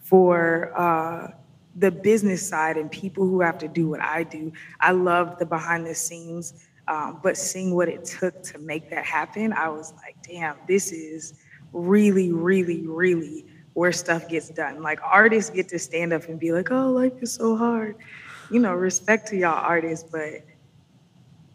for uh, the business side and people who have to do what I do. I love the behind the scenes, um, but seeing what it took to make that happen, I was like, damn, this is really, really, really where stuff gets done. Like artists get to stand up and be like, oh, life is so hard. You know, respect to y'all artists, but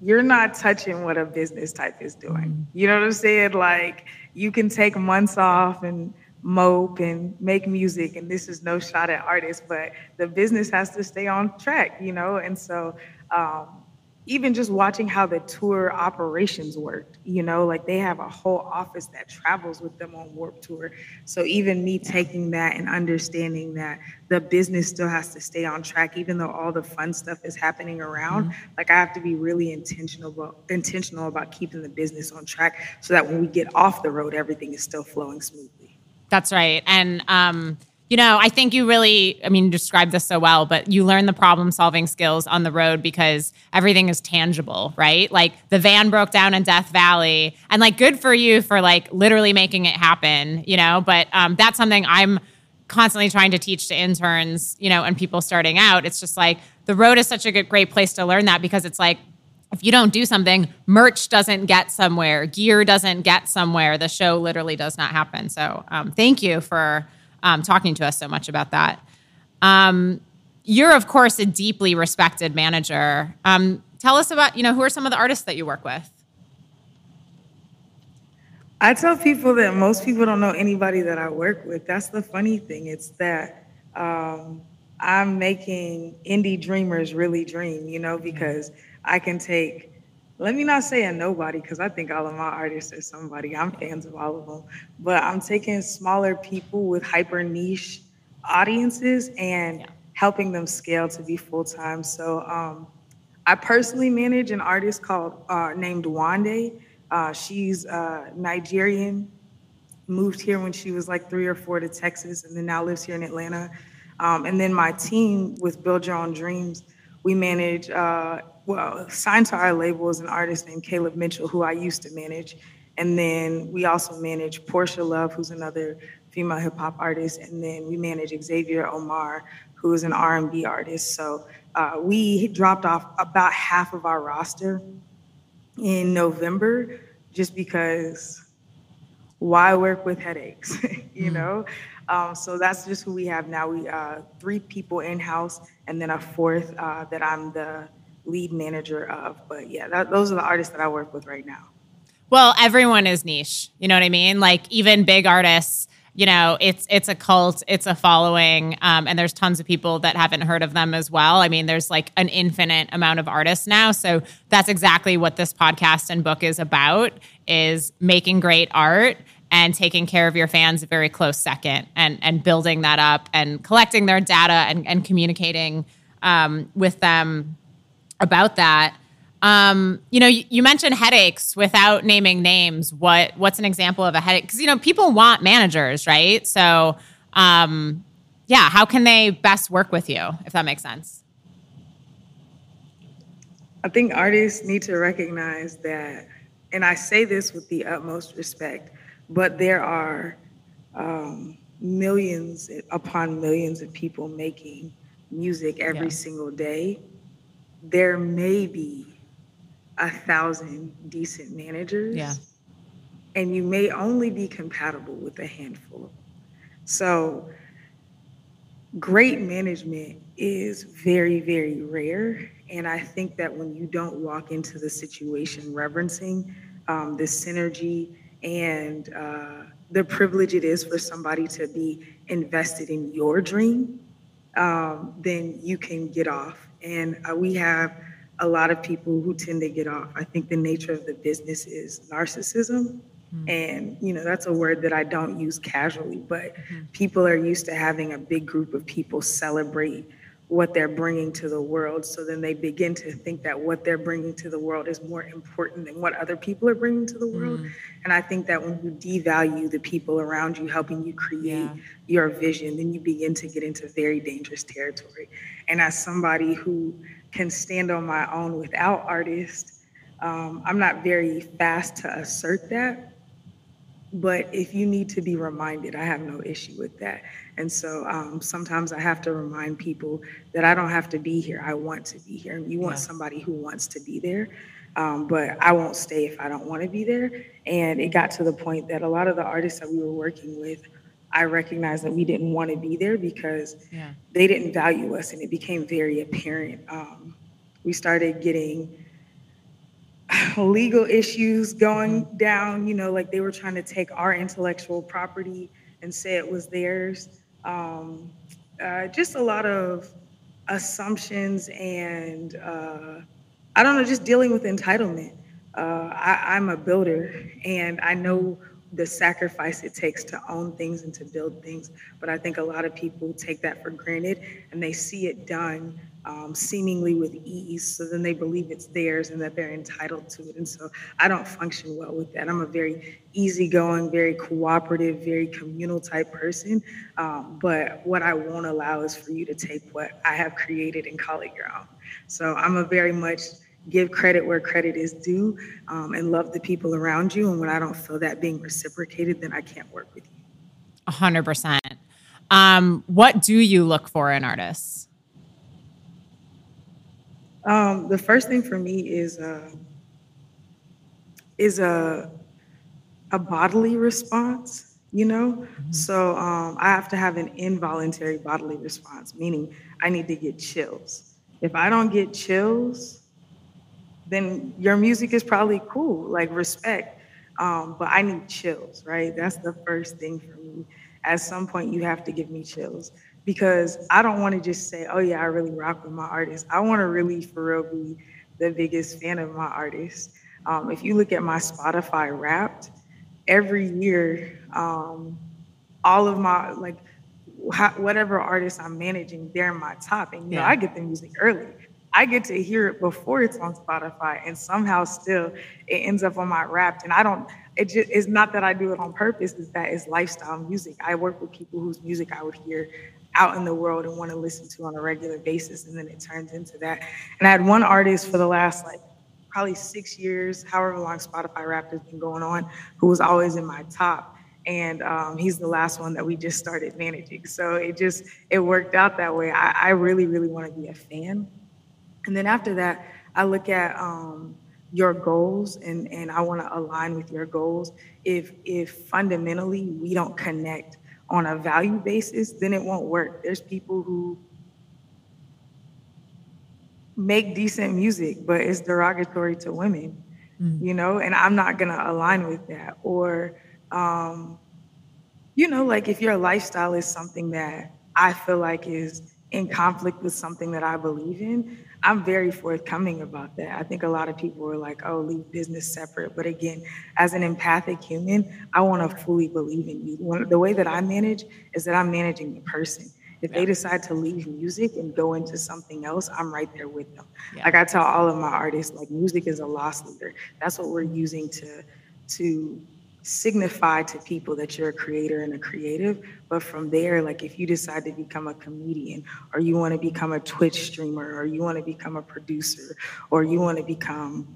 you're not touching what a business type is doing. You know what I'm saying? Like you can take months off and mope and make music and this is no shot at artists but the business has to stay on track you know and so um, even just watching how the tour operations worked, you know, like they have a whole office that travels with them on Warped Tour. So even me taking that and understanding that the business still has to stay on track, even though all the fun stuff is happening around, mm-hmm. like I have to be really intentional about intentional about keeping the business on track so that when we get off the road, everything is still flowing smoothly. That's right. And um you know, I think you really, I mean, you described this so well, but you learn the problem solving skills on the road because everything is tangible, right? Like the van broke down in Death Valley, and like good for you for like literally making it happen, you know, but um, that's something I'm constantly trying to teach to interns, you know, and people starting out. It's just like the road is such a good, great place to learn that because it's like, if you don't do something, merch doesn't get somewhere, gear doesn't get somewhere. The show literally does not happen. So, um, thank you for um, talking to us so much about that. Um, you're, of course, a deeply respected manager. Um, tell us about, you know, who are some of the artists that you work with? I tell people that most people don't know anybody that I work with. That's the funny thing. It's that um, I'm making indie dreamers really dream, you know, because I can take let me not say a nobody because I think all of my artists are somebody. I'm fans of all of them. But I'm taking smaller people with hyper niche audiences and yeah. helping them scale to be full time. So um, I personally manage an artist called uh, named Wande. Uh, she's uh, Nigerian, moved here when she was like three or four to Texas, and then now lives here in Atlanta. Um, and then my team with Build Your Own Dreams, we manage uh, well, signed to our label is an artist named Caleb Mitchell, who I used to manage. And then we also manage Portia Love, who's another female hip hop artist. And then we manage Xavier Omar, who is an R&B artist. So uh, we dropped off about half of our roster in November just because why work with headaches, you mm. know? Um, so that's just who we have now. We uh, three people in house, and then a fourth uh, that I'm the lead manager of. But yeah, that, those are the artists that I work with right now. Well, everyone is niche. You know what I mean? Like even big artists, you know, it's it's a cult, it's a following, um, and there's tons of people that haven't heard of them as well. I mean, there's like an infinite amount of artists now, so that's exactly what this podcast and book is about: is making great art and taking care of your fans a very close second, and and building that up and collecting their data and and communicating um, with them about that. Um, you know, you, you, mentioned headaches without naming names. What what's an example of a headache? Because you know, people want managers, right? So, um, yeah, how can they best work with you, if that makes sense? I think artists need to recognize that, and I say this with the utmost respect, but there are um, millions upon millions of people making music every yeah. single day there may be a thousand decent managers. Yeah. And you may only be compatible with a handful. So great management is very, very rare. And I think that when you don't walk into the situation reverencing um, the synergy and uh, the privilege it is for somebody to be invested in your dream, um, then you can get off and uh, we have a lot of people who tend to get off. I think the nature of the business is narcissism. Mm-hmm. And, you know, that's a word that I don't use casually, but mm-hmm. people are used to having a big group of people celebrate what they're bringing to the world. So then they begin to think that what they're bringing to the world is more important than what other people are bringing to the world. Mm. And I think that when you devalue the people around you, helping you create yeah. your vision, then you begin to get into very dangerous territory. And as somebody who can stand on my own without artists, um, I'm not very fast to assert that. but if you need to be reminded, I have no issue with that. And so um, sometimes I have to remind people that I don't have to be here. I want to be here. You want somebody who wants to be there. Um, but I won't stay if I don't want to be there. And it got to the point that a lot of the artists that we were working with, I recognized that we didn't want to be there because yeah. they didn't value us, and it became very apparent. Um, we started getting legal issues going mm-hmm. down, you know, like they were trying to take our intellectual property and say it was theirs. Um, uh, just a lot of assumptions and uh, I don't know, just dealing with entitlement. Uh, I, I'm a builder and I know the sacrifice it takes to own things and to build things. But I think a lot of people take that for granted and they see it done um, seemingly with ease. So then they believe it's theirs and that they're entitled to it. And so I don't function well with that. I'm a very easygoing, very cooperative, very communal type person. Um, but what I won't allow is for you to take what I have created and call it your own. So I'm a very much give credit where credit is due um, and love the people around you. And when I don't feel that being reciprocated, then I can't work with you. Hundred percent. Um, what do you look for in artists? Um, the first thing for me is uh, is a a bodily response. You know, mm-hmm. so um, I have to have an involuntary bodily response, meaning I need to get chills. If I don't get chills, then your music is probably cool, like respect. Um, but I need chills, right? That's the first thing for me. At some point, you have to give me chills because I don't want to just say, oh, yeah, I really rock with my artist. I want to really, for real, be the biggest fan of my artist. Um, if you look at my Spotify wrapped, every year, um, all of my, like, whatever artists I'm managing, they're my top. And, you yeah. know, I get the music early. I get to hear it before it's on Spotify, and somehow still it ends up on my Wrapped. And I don't. It just it's not that I do it on purpose. It's that it's lifestyle music. I work with people whose music I would hear out in the world and want to listen to on a regular basis, and then it turns into that. And I had one artist for the last like probably six years, however long Spotify Wrapped has been going on, who was always in my top and um, he's the last one that we just started managing. So it just it worked out that way. I, I really, really want to be a fan and then after that, I look at um, your goals and, and I want to align with your goals. If if fundamentally we don't connect on a value basis, then it won't work. There's people who make decent music, but it's derogatory to women, mm. you know, and I'm not gonna align with that. Or, um, you know, like if your lifestyle is something that I feel like is in conflict with something that I believe in, I'm very forthcoming about that. I think a lot of people are like, oh, leave business separate. But again, as an empathic human, I want to fully believe in you. One, the way that I manage is that I'm managing the person. If they decide to leave music and go into something else, I'm right there with them. Yeah. Like I tell all of my artists, like music is a loss leader. That's what we're using to to signify to people that you're a creator and a creative. But from there, like if you decide to become a comedian, or you want to become a Twitch streamer, or you want to become a producer, or you want to become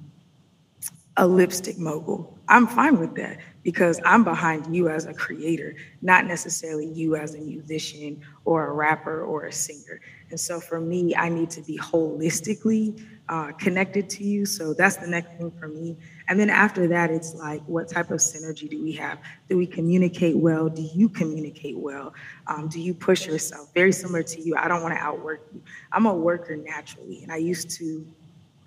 a lipstick mogul, I'm fine with that because I'm behind you as a creator, not necessarily you as a musician or a rapper or a singer. And so for me, I need to be holistically uh, connected to you. So that's the next thing for me. And then after that, it's like, what type of synergy do we have? Do we communicate well? Do you communicate well? Um, do you push yourself? Very similar to you. I don't want to outwork you. I'm a worker naturally, and I used to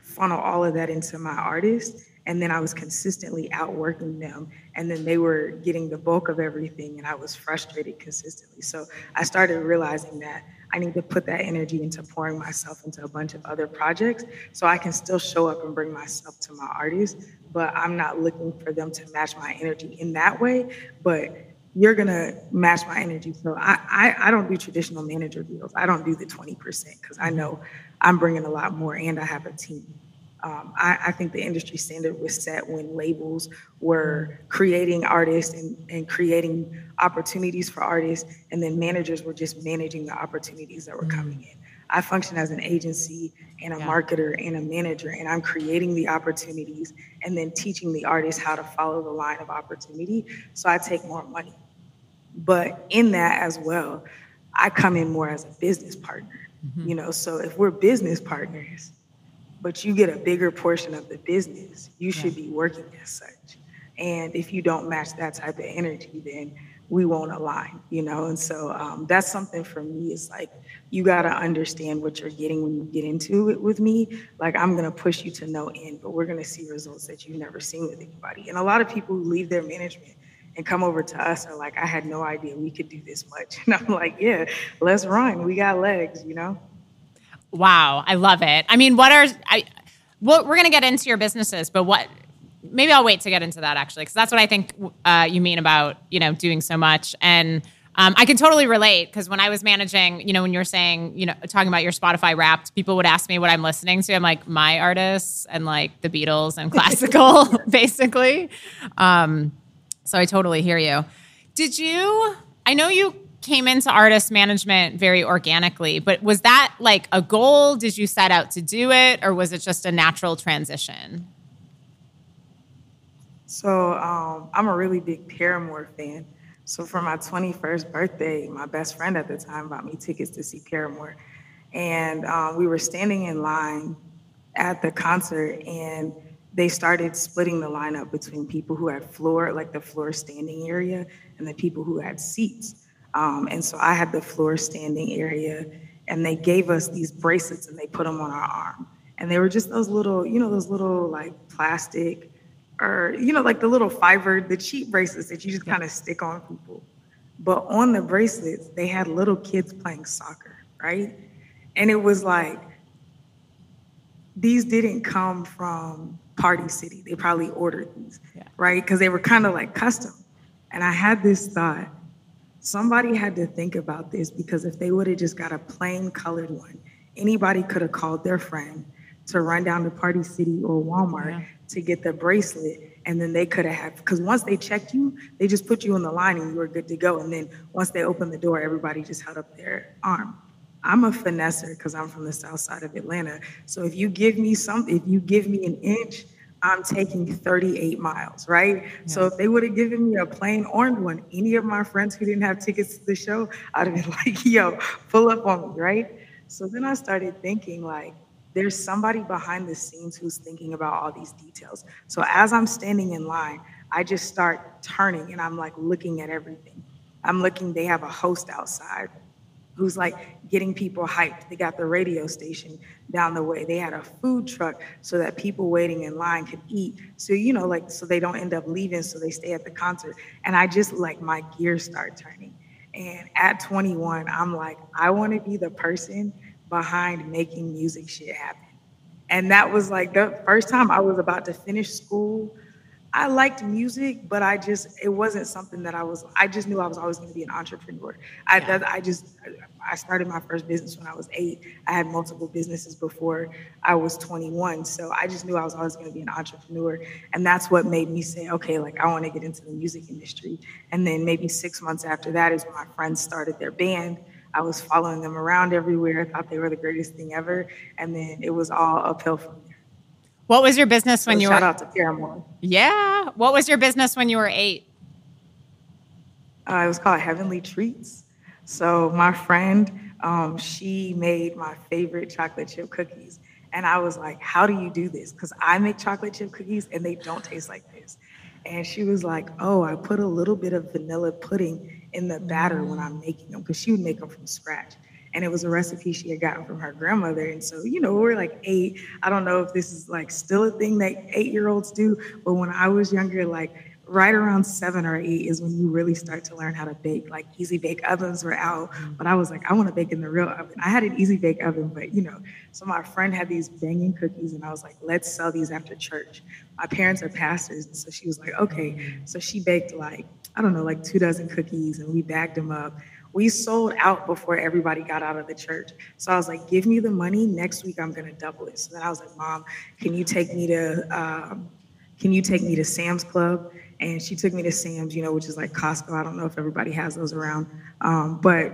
funnel all of that into my artists. And then I was consistently outworking them. And then they were getting the bulk of everything, and I was frustrated consistently. So I started realizing that I need to put that energy into pouring myself into a bunch of other projects so I can still show up and bring myself to my artists, but I'm not looking for them to match my energy in that way. But you're gonna match my energy. So I, I, I don't do traditional manager deals. I don't do the 20% because I know I'm bringing a lot more and I have a team. Um, I, I, think the industry standard was set when labels were creating artists and, and creating opportunities for artists, and then managers were just managing the opportunities that were mm. coming in. I function as an agency and a yeah. marketer and a manager, and I'm creating the opportunities and then teaching the artists how to follow the line of opportunity. So I take more money. But in that as well, I come in more as a business partner. Mm-hmm. You know, so if we're business partners, but you get a bigger portion of the business, you should be working as such. And if you don't match that type of energy, then we won't align, you know? And so um, that's something for me is like, you got to understand what you're getting when you get into it with me. Like, I'm going to push you to no end, but we're going to see results that you've never seen with anybody. And a lot of people who leave their management and come over to us are like, I had no idea we could do this much. And I'm like, yeah, let's run. We got legs, you know? Wow, I love it. I mean, what are I? Well, we're gonna get into your businesses, but what? Maybe I'll wait to get into that actually, because that's what I think uh, you mean about you know doing so much and. Um, I can totally relate because when I was managing, you know, when you were saying, you know, talking about your Spotify Wrapped, people would ask me what I'm listening to. I'm like, my artists and like the Beatles and classical, basically. Um, so I totally hear you. Did you? I know you came into artist management very organically, but was that like a goal? Did you set out to do it, or was it just a natural transition? So um, I'm a really big Paramore fan. So for my 21st birthday, my best friend at the time bought me tickets to see Paramore, and um, we were standing in line at the concert, and they started splitting the lineup between people who had floor, like the floor standing area, and the people who had seats. Um, and so I had the floor standing area, and they gave us these bracelets and they put them on our arm. And they were just those little, you know, those little like plastic or, you know, like the little fiber, the cheap bracelets that you just kind of stick on people. But on the bracelets, they had little kids playing soccer, right? And it was like, these didn't come from Party City. They probably ordered these, yeah. right? Because they were kind of like custom. And I had this thought somebody had to think about this because if they would have just got a plain colored one, anybody could have called their friend to run down to Party City or Walmart yeah. to get the bracelet. And then they could have had, because once they checked you, they just put you in the line and you were good to go. And then once they opened the door, everybody just held up their arm. I'm a finesser because I'm from the south side of Atlanta. So if you give me something, if you give me an inch, I'm taking 38 miles, right? Yes. So if they would have given me a plain orange one, any of my friends who didn't have tickets to the show, I'd have been like, yo, pull up on me, right? So then I started thinking like, there's somebody behind the scenes who's thinking about all these details. So as I'm standing in line, I just start turning and I'm like looking at everything. I'm looking, they have a host outside who's like getting people hyped. They got the radio station down the way. They had a food truck so that people waiting in line could eat. So, you know, like, so they don't end up leaving, so they stay at the concert. And I just like my gears start turning. And at 21, I'm like, I want to be the person behind making music shit happen. And that was like the first time I was about to finish school I liked music, but I just it wasn't something that I was. I just knew I was always going to be an entrepreneur. I yeah. I just I started my first business when I was eight. I had multiple businesses before I was 21, so I just knew I was always going to be an entrepreneur, and that's what made me say, okay, like I want to get into the music industry. And then maybe six months after that is when my friends started their band. I was following them around everywhere. I thought they were the greatest thing ever, and then it was all uphill from. What was your business so when you shout were? Shout out to Paramore. Yeah. What was your business when you were eight? Uh, it was called Heavenly Treats. So my friend, um, she made my favorite chocolate chip cookies, and I was like, "How do you do this?" Because I make chocolate chip cookies and they don't taste like this. And she was like, "Oh, I put a little bit of vanilla pudding in the batter when I'm making them because she would make them from scratch." And it was a recipe she had gotten from her grandmother. And so, you know, we are like eight. I don't know if this is like still a thing that eight year olds do, but when I was younger, like right around seven or eight is when you really start to learn how to bake. Like easy bake ovens were out, mm-hmm. but I was like, I want to bake in the real oven. I had an easy bake oven, but you know, so my friend had these banging cookies, and I was like, let's sell these after church. My parents are pastors, and so she was like, okay. Mm-hmm. So she baked like I don't know, like two dozen cookies, and we bagged them up we sold out before everybody got out of the church. So I was like, give me the money. Next week I'm gonna double it. So then I was like, Mom, can you take me to um, can you take me to Sam's Club? And she took me to Sam's, you know, which is like Costco. I don't know if everybody has those around. Um, but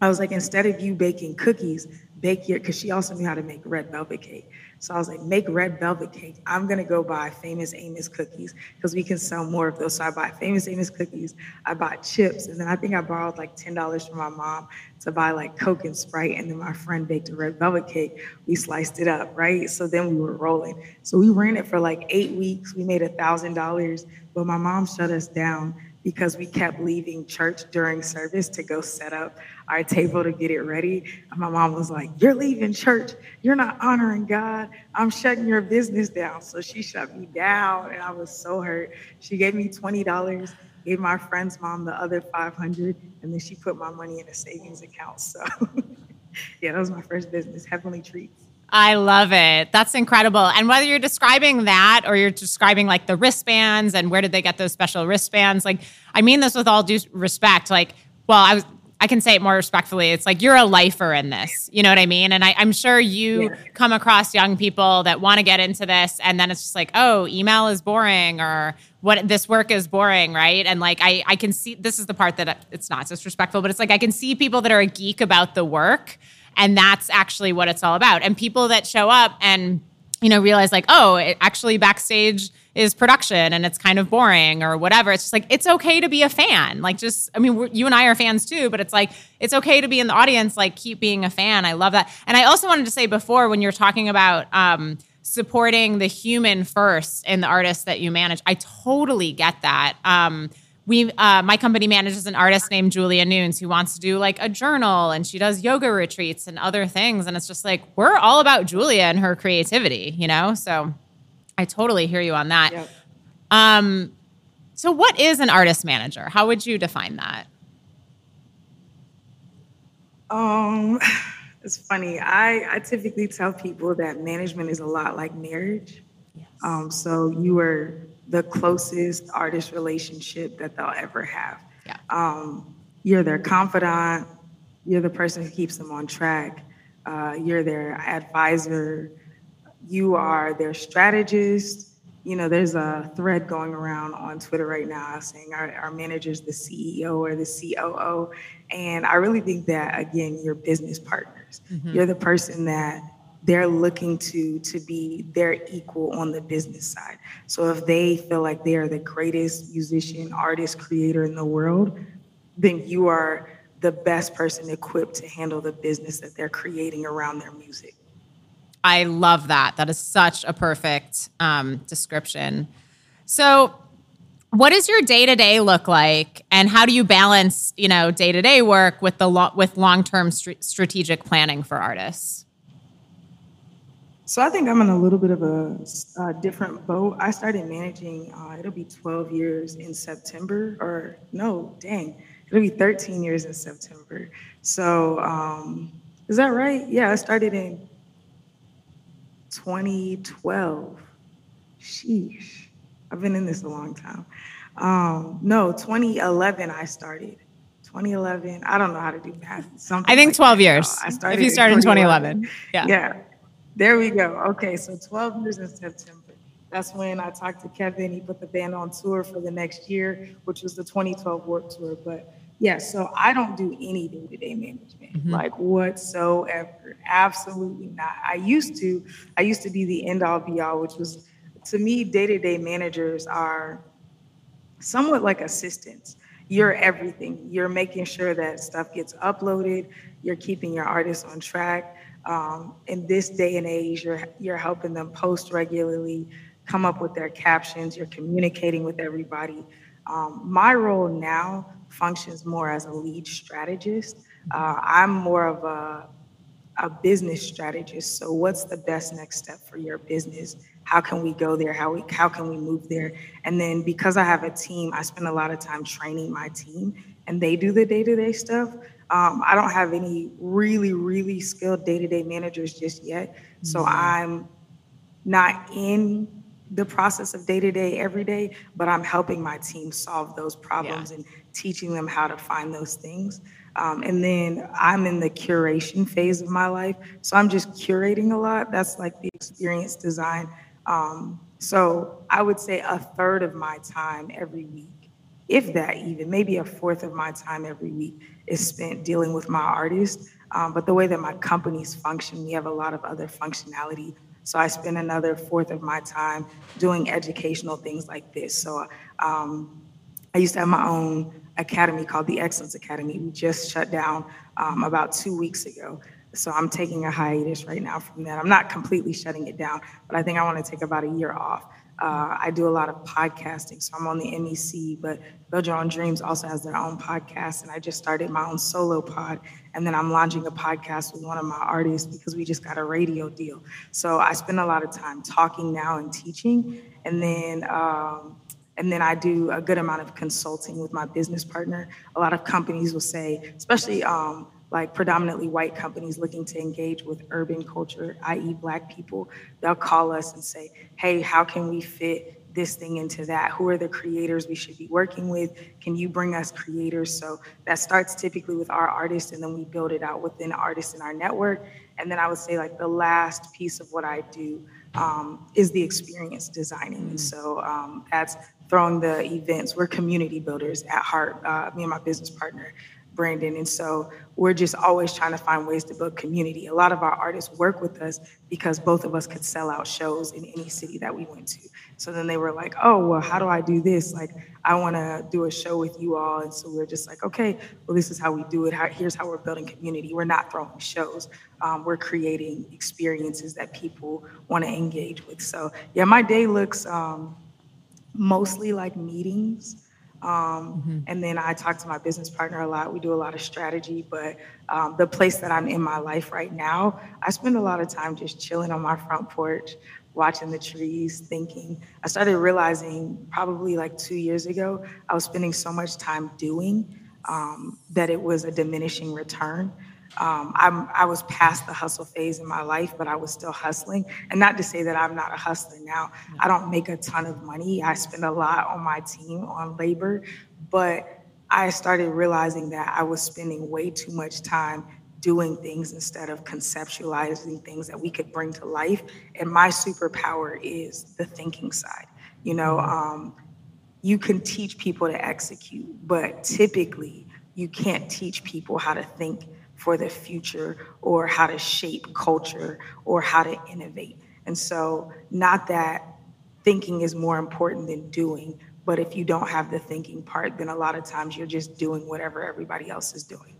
I was like, instead of you baking cookies, bake your, because she also knew how to make red velvet cake. So I was like, make red velvet cake. I'm gonna go buy Famous Amos cookies because we can sell more of those. So I bought Famous Amos cookies. I bought chips, and then I think I borrowed like ten dollars from my mom to buy like Coke and Sprite. And then my friend baked a red velvet cake. We sliced it up, right? So then we were rolling. So we ran it for like eight weeks. We made a thousand dollars, but my mom shut us down because we kept leaving church during service to go set up our table to get it ready. And my mom was like, You're leaving church. You're not honoring God. I'm shutting your business down. So she shut me down, and I was so hurt. She gave me $20, gave my friend's mom the other 500 and then she put my money in a savings account. So, yeah, that was my first business, Heavenly Treats. I love it. That's incredible. And whether you're describing that or you're describing like the wristbands and where did they get those special wristbands, like I mean this with all due respect. Like, well, I was I can say it more respectfully. It's like you're a lifer in this. You know what I mean? And I, am sure you yeah. come across young people that want to get into this, and then it's just like, oh, email is boring, or what this work is boring, right? And like I, I can see this is the part that uh, it's not disrespectful, but it's like I can see people that are a geek about the work and that's actually what it's all about. And people that show up and, you know, realize like, oh, it actually backstage is production and it's kind of boring or whatever. It's just like, it's okay to be a fan. Like, just, I mean, you and I are fans too, but it's like, it's okay to be in the audience, like, keep being a fan. I love that. And I also wanted to say before, when you're talking about, um, supporting the human first in the artists that you manage, I totally get that. Um, we uh, my company manages an artist named Julia Nunes who wants to do like a journal and she does yoga retreats and other things and it's just like we're all about Julia and her creativity, you know? So I totally hear you on that. Yep. Um so what is an artist manager? How would you define that? Um it's funny. I I typically tell people that management is a lot like marriage. Yes. Um so you are the closest artist relationship that they'll ever have. Yeah. Um, you're their confidant. You're the person who keeps them on track. Uh, you're their advisor. You are their strategist. You know, there's a thread going around on Twitter right now saying our, our manager's the CEO or the COO. And I really think that, again, you're business partners. Mm-hmm. You're the person that they're looking to to be their equal on the business side. So if they feel like they are the greatest musician, artist, creator in the world, then you are the best person equipped to handle the business that they're creating around their music. I love that. That is such a perfect um, description. So, what does your day to day look like, and how do you balance, you know, day to day work with the lo- with long term st- strategic planning for artists? So I think I'm in a little bit of a, a different boat. I started managing, uh, it'll be 12 years in September, or no, dang, it'll be 13 years in September. So um, is that right? Yeah, I started in 2012. Sheesh, I've been in this a long time. Um, no, 2011 I started. 2011. I don't know how to do math. Something I think like 12 that. years. I started if you started in 2011. 2011. Yeah. Yeah. There we go. Okay, so 12 years in September. That's when I talked to Kevin. He put the band on tour for the next year, which was the 2012 Warped Tour. But yeah, so I don't do any day to day management, mm-hmm. like whatsoever. Absolutely not. I used to. I used to be the end all be all, which was to me, day to day managers are somewhat like assistants. You're everything. You're making sure that stuff gets uploaded. You're keeping your artists on track um, in this day and age, you're you're helping them post regularly, come up with their captions. You're communicating with everybody. Um, my role now functions more as a lead strategist. Uh, I'm more of a a business strategist. So, what's the best next step for your business? How can we go there? How we how can we move there? And then because I have a team, I spend a lot of time training my team, and they do the day to day stuff. Um, I don't have any really, really skilled day to day managers just yet. Mm-hmm. So I'm not in the process of day to day every day, but I'm helping my team solve those problems yeah. and teaching them how to find those things. Um, and then I'm in the curation phase of my life. So I'm just curating a lot. That's like the experience design. Um, so I would say a third of my time every week if that even, maybe a fourth of my time every week is spent dealing with my artists. Um, but the way that my companies function, we have a lot of other functionality. So I spend another fourth of my time doing educational things like this. So um, I used to have my own academy called the Excellence Academy. We just shut down um, about two weeks ago. So I'm taking a hiatus right now from that. I'm not completely shutting it down, but I think I want to take about a year off. Uh, I do a lot of podcasting, so I'm on the MEC, but Build Your Own Dreams also has their own podcast, and I just started my own solo pod, and then I'm launching a podcast with one of my artists because we just got a radio deal. So I spend a lot of time talking now and teaching, and then um, and then I do a good amount of consulting with my business partner. A lot of companies will say, especially um, like predominantly white companies looking to engage with urban culture, i.e., Black people, they'll call us and say, hey, how can we fit this thing into that? Who are the creators we should be working with? Can you bring us creators? So that starts typically with our artists, and then we build it out within artists in our network. And then I would say, like, the last piece of what I do um, is the experience designing. And so um, that's throwing the events. We're community builders at heart, uh, me and my business partner. Brandon. And so we're just always trying to find ways to build community. A lot of our artists work with us because both of us could sell out shows in any city that we went to. So then they were like, oh, well, how do I do this? Like, I want to do a show with you all. And so we're just like, okay, well, this is how we do it. here's how we're building community. We're not throwing shows, um, we're creating experiences that people want to engage with. So, yeah, my day looks um, mostly like meetings. Um, mm-hmm. And then I talk to my business partner a lot. We do a lot of strategy, but um, the place that I'm in my life right now, I spend a lot of time just chilling on my front porch, watching the trees, thinking. I started realizing probably like two years ago, I was spending so much time doing um, that it was a diminishing return. Um, I'm, I was past the hustle phase in my life, but I was still hustling. And not to say that I'm not a hustler now. I don't make a ton of money. I spend a lot on my team, on labor, but I started realizing that I was spending way too much time doing things instead of conceptualizing things that we could bring to life. And my superpower is the thinking side. You know, mm-hmm. um, you can teach people to execute, but typically you can't teach people how to think for the future or how to shape culture or how to innovate. And so, not that thinking is more important than doing, but if you don't have the thinking part, then a lot of times you're just doing whatever everybody else is doing.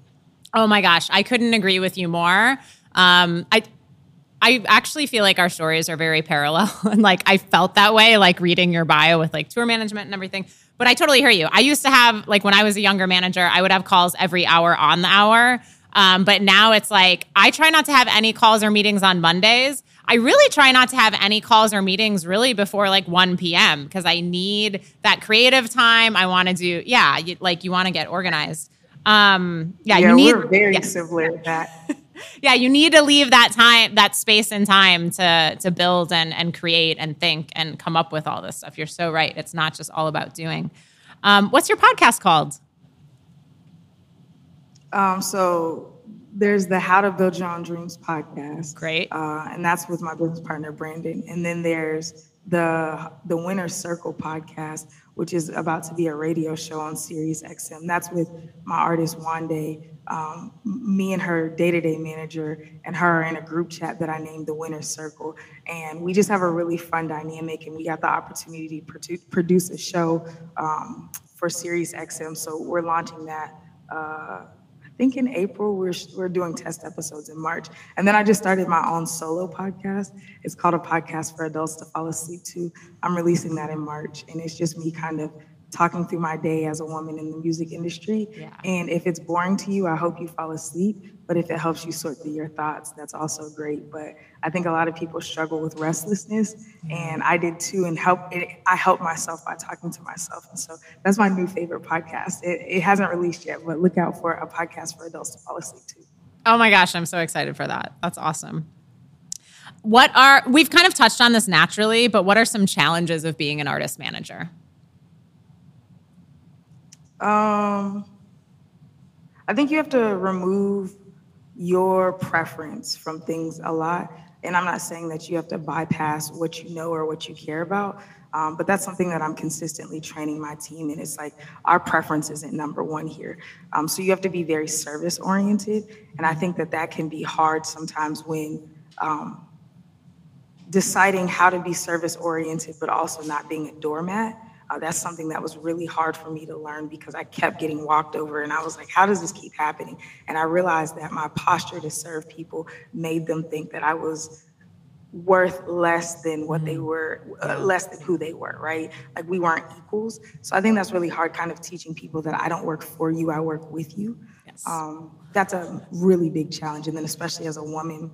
Oh my gosh, I couldn't agree with you more. Um, I I actually feel like our stories are very parallel, and like I felt that way, like reading your bio with like tour management and everything. But I totally hear you. I used to have like when I was a younger manager, I would have calls every hour on the hour um, but now it's like I try not to have any calls or meetings on Mondays. I really try not to have any calls or meetings really before like 1 p.m. because I need that creative time. I want to do, yeah, you, like you want to get organized. Um, yeah, yeah, you need. We're very yeah. similar to that. yeah, you need to leave that time, that space and time to to build and and create and think and come up with all this stuff. You're so right. It's not just all about doing. Um, what's your podcast called? Um, so there's the How to Build Your Own Dreams podcast. Great. Uh, and that's with my business partner Brandon. And then there's the the Winner Circle podcast, which is about to be a radio show on Sirius XM. That's with my artist Wande. Um, me and her day-to-day manager and her are in a group chat that I named the Winner Circle, and we just have a really fun dynamic. And we got the opportunity to produce a show um, for Sirius XM, so we're launching that. Uh, think in April we're we're doing test episodes in March, and then I just started my own solo podcast. It's called a podcast for adults to fall asleep to. I'm releasing that in March, and it's just me kind of talking through my day as a woman in the music industry. Yeah. And if it's boring to you, I hope you fall asleep. But if it helps you sort through your thoughts, that's also great. But I think a lot of people struggle with restlessness, and I did too. And help it, I help myself by talking to myself. And so that's my new favorite podcast. It, it hasn't released yet, but look out for a podcast for adults to fall asleep to. Oh my gosh, I'm so excited for that. That's awesome. What are we've kind of touched on this naturally, but what are some challenges of being an artist manager? Um, I think you have to remove your preference from things a lot. And I'm not saying that you have to bypass what you know or what you care about, Um, but that's something that I'm consistently training my team And It's like our preference isn't number one here. Um, so you have to be very service oriented. And I think that that can be hard sometimes when um, deciding how to be service oriented, but also not being a doormat. Uh, that's something that was really hard for me to learn because I kept getting walked over and I was like, how does this keep happening? And I realized that my posture to serve people made them think that I was worth less than what they mm-hmm. were, uh, less than who they were, right? Like we weren't equals. So I think that's really hard, kind of teaching people that I don't work for you, I work with you. Yes. Um, that's a really big challenge. And then, especially as a woman,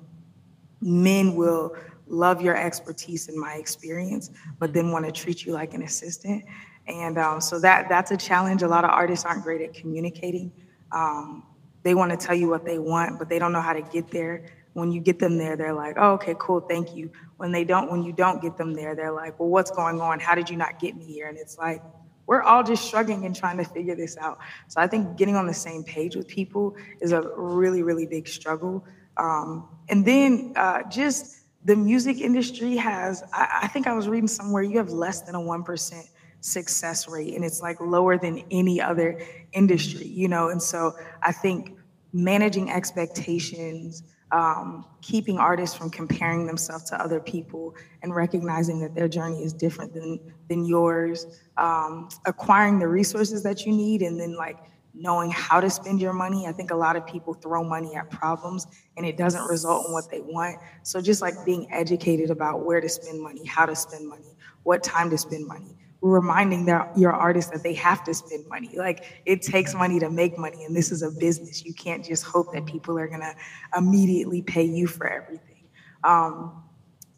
men will love your expertise and my experience, but then want to treat you like an assistant. And um, so that that's a challenge. A lot of artists aren't great at communicating. Um, they want to tell you what they want, but they don't know how to get there. When you get them there, they're like, "Oh, okay, cool, thank you." When they don't, when you don't get them there, they're like, "Well, what's going on? How did you not get me here?" And it's like, we're all just shrugging and trying to figure this out. So I think getting on the same page with people is a really, really big struggle. Um, and then uh, just the music industry has, I, I think I was reading somewhere, you have less than a 1% success rate, and it's like lower than any other industry, you know? And so I think managing expectations, um, keeping artists from comparing themselves to other people and recognizing that their journey is different than, than yours, um, acquiring the resources that you need, and then like knowing how to spend your money. I think a lot of people throw money at problems and it doesn't result in what they want. So just like being educated about where to spend money, how to spend money, what time to spend money. Reminding their, your artists that they have to spend money. Like it takes money to make money, and this is a business. You can't just hope that people are gonna immediately pay you for everything. Um,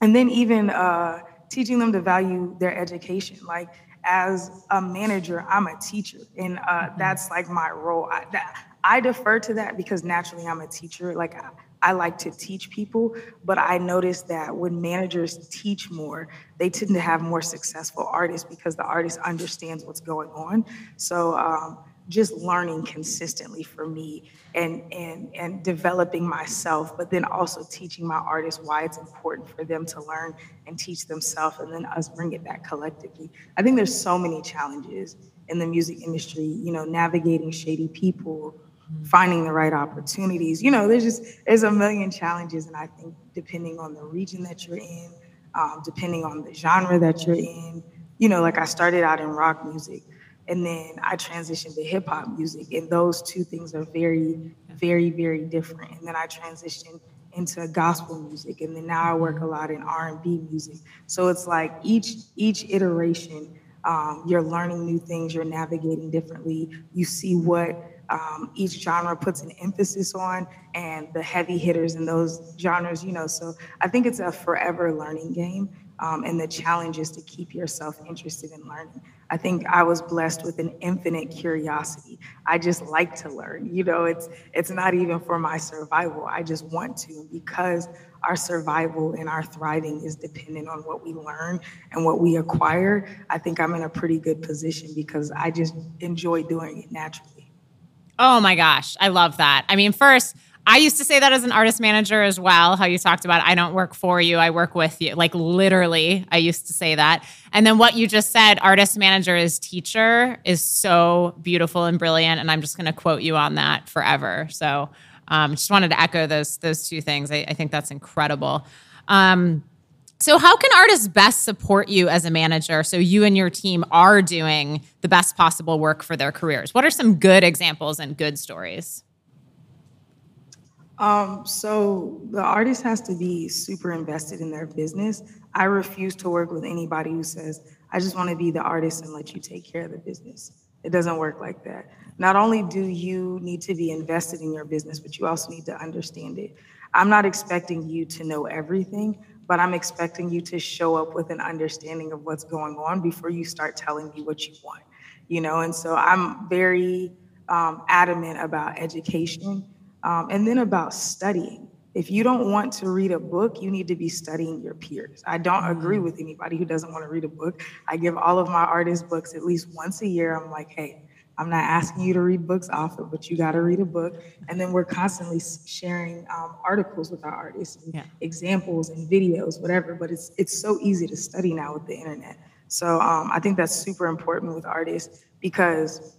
and then even uh, teaching them to value their education. Like as a manager, I'm a teacher, and uh, mm-hmm. that's like my role. I, that, I defer to that because naturally I'm a teacher. Like I, I like to teach people, but I noticed that when managers teach more, they tend to have more successful artists because the artist understands what's going on. So um, just learning consistently for me and and and developing myself but then also teaching my artists why it's important for them to learn and teach themselves and then us bring it back collectively. I think there's so many challenges in the music industry you know navigating shady people finding the right opportunities. You know there's just there's a million challenges and i think depending on the region that you're in um, depending on the genre that you're in you know like i started out in rock music and then I transitioned to hip hop music, and those two things are very, very, very different. And then I transitioned into gospel music, and then now I work a lot in R and B music. So it's like each each iteration, um, you're learning new things, you're navigating differently. You see what um, each genre puts an emphasis on, and the heavy hitters in those genres, you know. So I think it's a forever learning game. Um, and the challenge is to keep yourself interested in learning. I think I was blessed with an infinite curiosity. I just like to learn. You know, it's it's not even for my survival. I just want to because our survival and our thriving is dependent on what we learn and what we acquire. I think I'm in a pretty good position because I just enjoy doing it naturally. Oh my gosh, I love that. I mean, first I used to say that as an artist manager as well, how you talked about I don't work for you, I work with you. Like literally, I used to say that. And then what you just said, artist manager is teacher, is so beautiful and brilliant. And I'm just going to quote you on that forever. So um, just wanted to echo those those two things. I, I think that's incredible. Um, so, how can artists best support you as a manager so you and your team are doing the best possible work for their careers? What are some good examples and good stories? Um, so the artist has to be super invested in their business. I refuse to work with anybody who says, I just want to be the artist and let you take care of the business. It doesn't work like that. Not only do you need to be invested in your business, but you also need to understand it. I'm not expecting you to know everything, but I'm expecting you to show up with an understanding of what's going on before you start telling me what you want. You know, and so I'm very um, adamant about education um, and then about studying. If you don't want to read a book, you need to be studying your peers. I don't agree mm-hmm. with anybody who doesn't want to read a book. I give all of my artists books at least once a year. I'm like, hey, I'm not asking you to read books often, but you got to read a book. And then we're constantly sharing um, articles with our artists, and yeah. examples and videos, whatever. But it's it's so easy to study now with the internet. So um, I think that's super important with artists because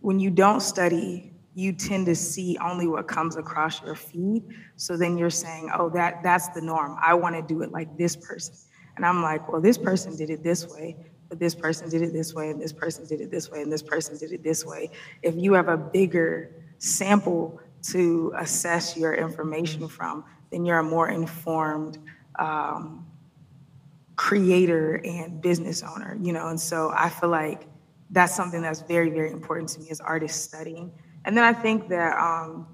when you don't study, you tend to see only what comes across your feed. So then you're saying, oh, that that's the norm. I want to do it like this person. And I'm like, well, this person did it this way, but this person did it this way, and this person did it this way, and this person did it this way. If you have a bigger sample to assess your information from, then you're a more informed um, creator and business owner, you know. And so I feel like that's something that's very, very important to me as artists studying. And then I think that um,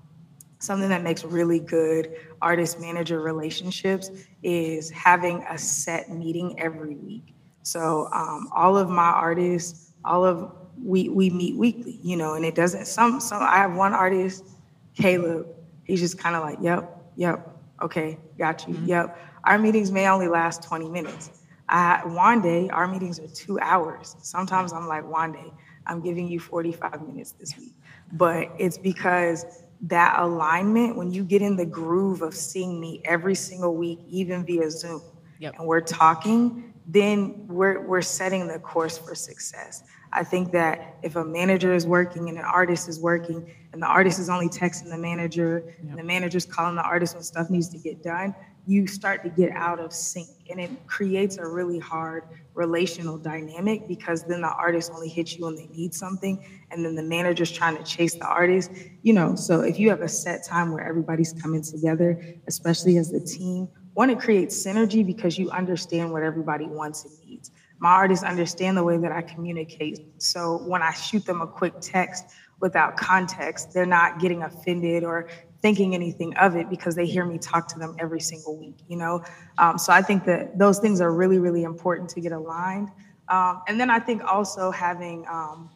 something that makes really good artist manager relationships is having a set meeting every week. So um, all of my artists, all of we we meet weekly, you know, and it doesn't. Some some I have one artist, Caleb. He's just kind of like, yep, yep, okay, got you, mm-hmm. yep. Our meetings may only last 20 minutes. I, one day, our meetings are two hours. Sometimes I'm like, one day, I'm giving you 45 minutes this week. But it's because that alignment, when you get in the groove of seeing me every single week, even via Zoom, yep. and we're talking, then we're, we're setting the course for success. I think that if a manager is working and an artist is working, and the artist is only texting the manager, yep. and the manager's calling the artist when stuff needs to get done, you start to get out of sync and it creates a really hard relational dynamic because then the artist only hits you when they need something and then the manager's trying to chase the artist you know? So if you have a set time where everybody's coming together especially as the team one it creates synergy because you understand what everybody wants and needs. My artists understand the way that i communicate so when i shoot them a quick text without context they're not getting offended or thinking anything of it because they hear me talk to them every single week, you know? Um, so I think that those things are really, really important to get aligned. Um, and then I think also having um,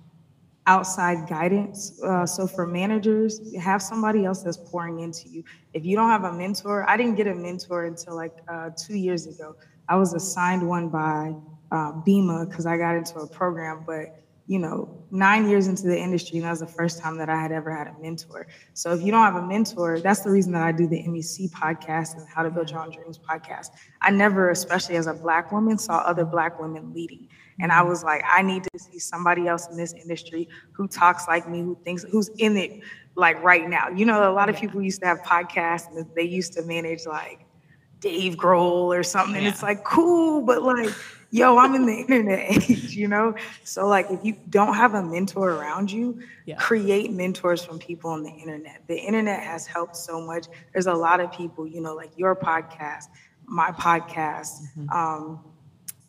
outside guidance. Uh, so for managers, have somebody else that's pouring into you. If you don't have a mentor, I didn't get a mentor until like uh, two years ago. I was assigned one by uh, BEMA because I got into a program, but you know, nine years into the industry, and that was the first time that I had ever had a mentor. So if you don't have a mentor, that's the reason that I do the MEC podcast and How to Build Your Own Dreams podcast. I never, especially as a black woman, saw other black women leading. And I was like, I need to see somebody else in this industry who talks like me, who thinks, who's in it like right now. You know, a lot of people used to have podcasts and they used to manage like Dave Grohl or something. And it's like, cool, but like, yo, I'm in the internet age, you know? So, like, if you don't have a mentor around you, yeah. create mentors from people on the internet. The internet has helped so much. There's a lot of people, you know, like your podcast, my podcast, mm-hmm. um,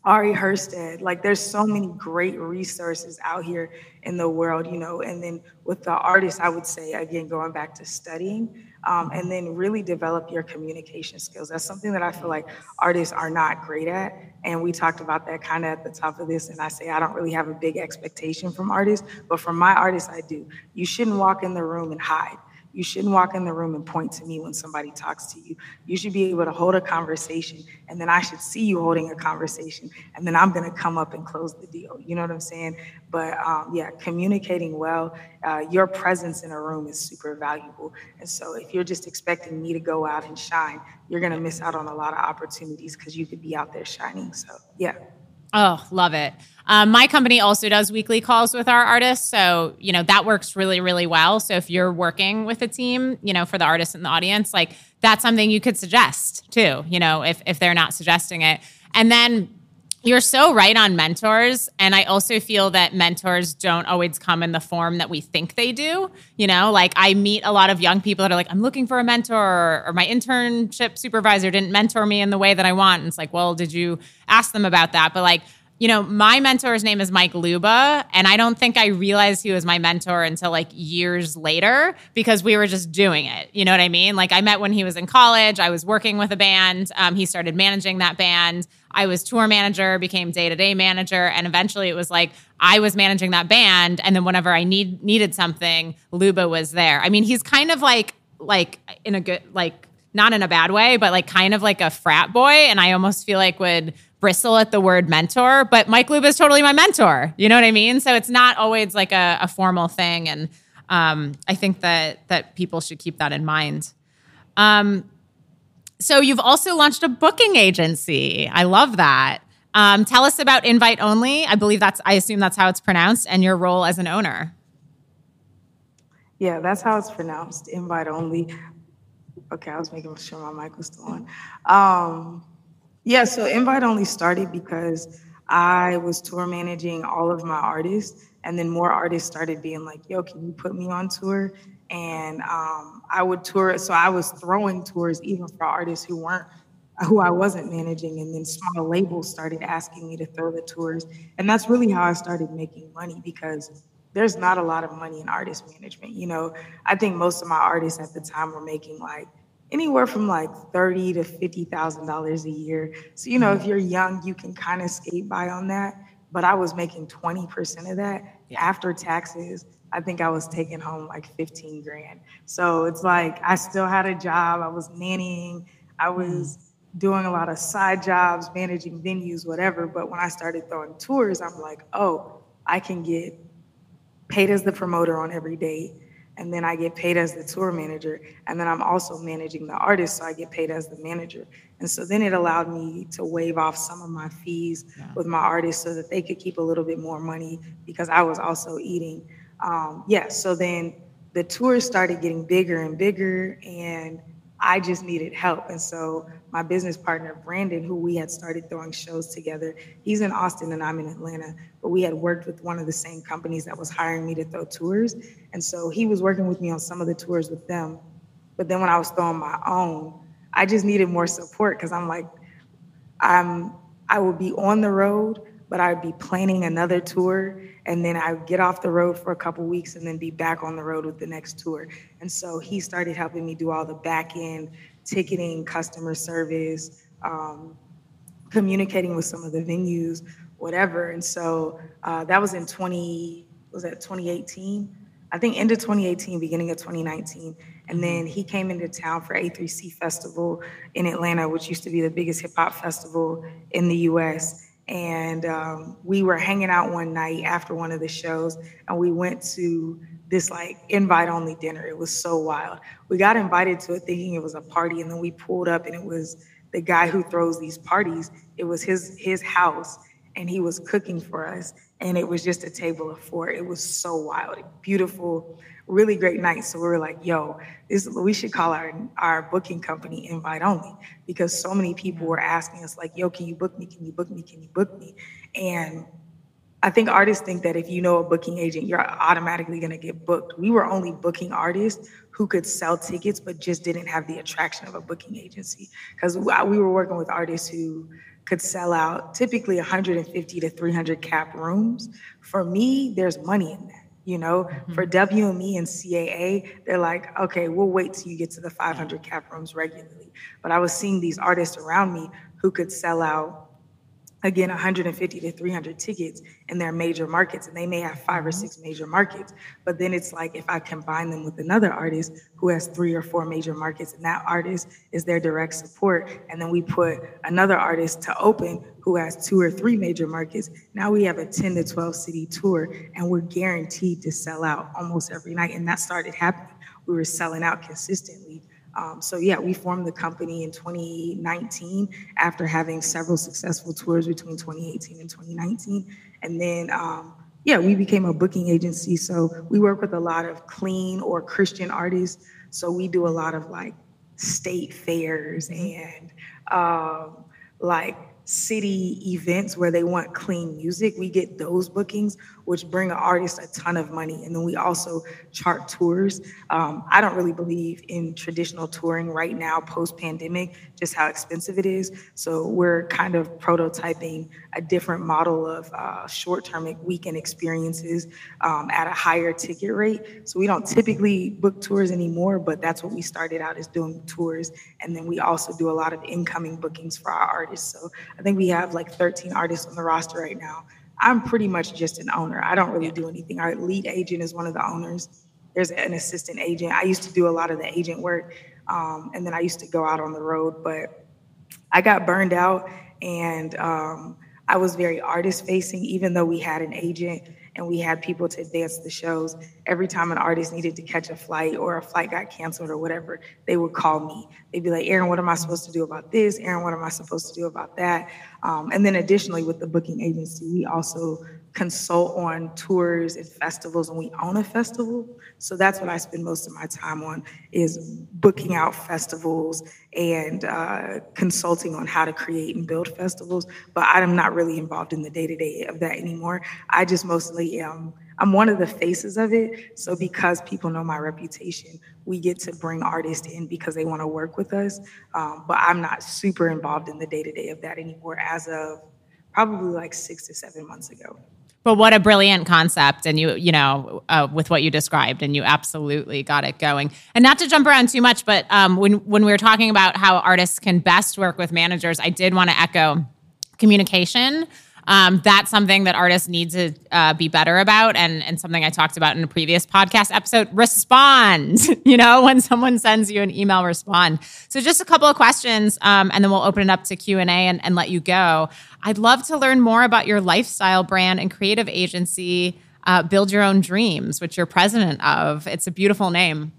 Ari Herstand. Like, there's so many great resources out here in the world, you know. And then with the artists, I would say, again, going back to studying, um, and then really develop your communication skills. That's something that I feel like artists are not great at. And we talked about that kind of at the top of this. And I say I don't really have a big expectation from artists, but from my artists, I do. You shouldn't walk in the room and hide. You shouldn't walk in the room and point to me when somebody talks to you. You should be able to hold a conversation, and then I should see you holding a conversation, and then I'm going to come up and close the deal. You know what I'm saying? But um, yeah, communicating well, uh, your presence in a room is super valuable. And so if you're just expecting me to go out and shine, you're going to miss out on a lot of opportunities because you could be out there shining. So yeah. Oh, love it. Um, my company also does weekly calls with our artists. So, you know, that works really, really well. So, if you're working with a team, you know, for the artists in the audience, like that's something you could suggest too, you know, if, if they're not suggesting it. And then you're so right on mentors. And I also feel that mentors don't always come in the form that we think they do. You know, like I meet a lot of young people that are like, I'm looking for a mentor, or, or my internship supervisor didn't mentor me in the way that I want. And it's like, well, did you ask them about that? But like, you know, my mentor's name is Mike Luba, and I don't think I realized he was my mentor until like years later because we were just doing it. You know what I mean? Like I met when he was in college. I was working with a band. Um, he started managing that band. I was tour manager, became day to day manager, and eventually it was like I was managing that band, and then whenever I need needed something, Luba was there. I mean, he's kind of like like in a good like not in a bad way, but like kind of like a frat boy, and I almost feel like would bristle at the word mentor, but Mike Luba is totally my mentor. You know what I mean? So it's not always like a, a formal thing. And um, I think that that people should keep that in mind. Um, so you've also launched a booking agency. I love that. Um, tell us about Invite Only. I believe that's, I assume that's how it's pronounced, and your role as an owner. Yeah, that's how it's pronounced. Invite Only. Okay, I was making sure my mic was still on. Um, yeah, so Invite Only started because I was tour managing all of my artists, and then more artists started being like, "Yo, can you put me on tour?" And um, I would tour. So I was throwing tours even for artists who weren't who I wasn't managing, and then small labels started asking me to throw the tours, and that's really how I started making money because there's not a lot of money in artist management. You know, I think most of my artists at the time were making like anywhere from like thirty to fifty thousand dollars a year. So you know, if mm-hmm. you're young, you can kind of skate by on that. But I was making twenty percent of that yeah. after taxes. I think I was taking home like fifteen grand. So it's like I still had a job. I was nannying. I was mm doing a lot of side jobs, managing venues, whatever. But when I started throwing tours, I'm like, oh, I can get paid as the promoter on every date. And then I get paid as the tour manager. And then I'm also managing the artist, so I get paid as the manager. And so then it allowed me to waive off some of my fees yeah. with my artists so that they could keep a little bit more money because I was also eating. Um, yeah, so then the tours started getting bigger and bigger, and I just needed help. And so my business partner, Brandon, who we had started throwing shows together, he's in Austin and I'm in Atlanta, but we had worked with one of the same companies that was hiring me to throw tours. And so he was working with me on some of the tours with them. But then when I was throwing my own, I just needed more support because I'm like, I'm I would be on the road, but I'd be planning another tour and then I would get off the road for a couple weeks and then be back on the road with the next tour. And so he started helping me do all the back end ticketing, customer service, um, communicating with some of the venues, whatever. And so uh, that was in 20, was that 2018? I think end of 2018, beginning of 2019. And then he came into town for A3C Festival in Atlanta, which used to be the biggest hip hop festival in the US and um, we were hanging out one night after one of the shows and we went to this like invite only dinner. It was so wild. We got invited to it thinking it was a party and then we pulled up and it was the guy who throws these parties. It was his his house and he was cooking for us and it was just a table of four. It was so wild. Beautiful really great night. So we were like, yo, this we should call our our booking company invite only because so many people were asking us like, yo, can you book me? Can you book me? Can you book me? And I think artists think that if you know a booking agent, you're automatically going to get booked. We were only booking artists who could sell tickets, but just didn't have the attraction of a booking agency. Because we were working with artists who could sell out typically 150 to 300 cap rooms. For me, there's money in that. You know, mm-hmm. for WME and CAA, they're like, okay, we'll wait till you get to the 500 cap rooms regularly. But I was seeing these artists around me who could sell out again 150 to 300 tickets in their major markets and they may have five or mm-hmm. six major markets. But then it's like if i combine them with another artist who has three or four major markets and that artist is their direct support and then we put another artist to open who has two or three major markets now we have a 10 to 12 city tour and we're guaranteed to sell out almost every night. And that started happening. We were selling out consistently um, so yeah, we formed the company in 2019 after having several successful tours between 2018 and 2019, and then um, yeah, we became a booking agency. So we work with a lot of clean or Christian artists. So we do a lot of like state fairs and um, like city events where they want clean music. We get those bookings, which bring an artist a ton of money. And then we also chart tours. Um, I don't really believe in traditional touring right now, post pandemic, just how expensive it is. So we're kind of prototyping a different model of uh, short term weekend experiences um, at a higher ticket rate. So we don't typically book tours anymore, but that's what we started out as doing tours. And then we also do a lot of incoming bookings for our artists. So I think we have like 13 artists on the roster right now. I'm pretty much just an owner. I don't really do anything. Our lead agent is one of the owners. There's an assistant agent. I used to do a lot of the agent work, um, and then I used to go out on the road. But I got burned out, and um, I was very artist facing, even though we had an agent and we had people to dance the shows. Every time an artist needed to catch a flight or a flight got canceled or whatever, they would call me. They'd be like, Erinn, what am I supposed to do about this? Erinn, what am I supposed to do about that? Um, and then additionally, with the booking agency, we also consult on tours and festivals and we own a festival. So that's what i spend most of my time on is booking out festivals and uh, consulting on how to create and build festivals. But i'm not really involved in the day-to-day of that anymore. I just mostly am i'm one of the faces of it. So because people know my reputation we get to bring artists in because they want to work with us. Um, but i'm not super involved in the day-to-day of that anymore as of probably like six to seven months ago. But what a brilliant concept, and you, you know, uh, with what you described, and you absolutely got it going. And not to jump around too much, but um, when when we were talking about how artists can best work with managers, I did want to echo communication um, that's something that artists need to uh, be better about. And, and something i talked about in a previous podcast episode respond you know when someone sends you an email respond. So just a couple of questions um, and then we'll open it up to q&a and, and let you go. I'd love to learn more about your lifestyle brand and creative agency uh, build your own dreams which you're president of. It's a beautiful name.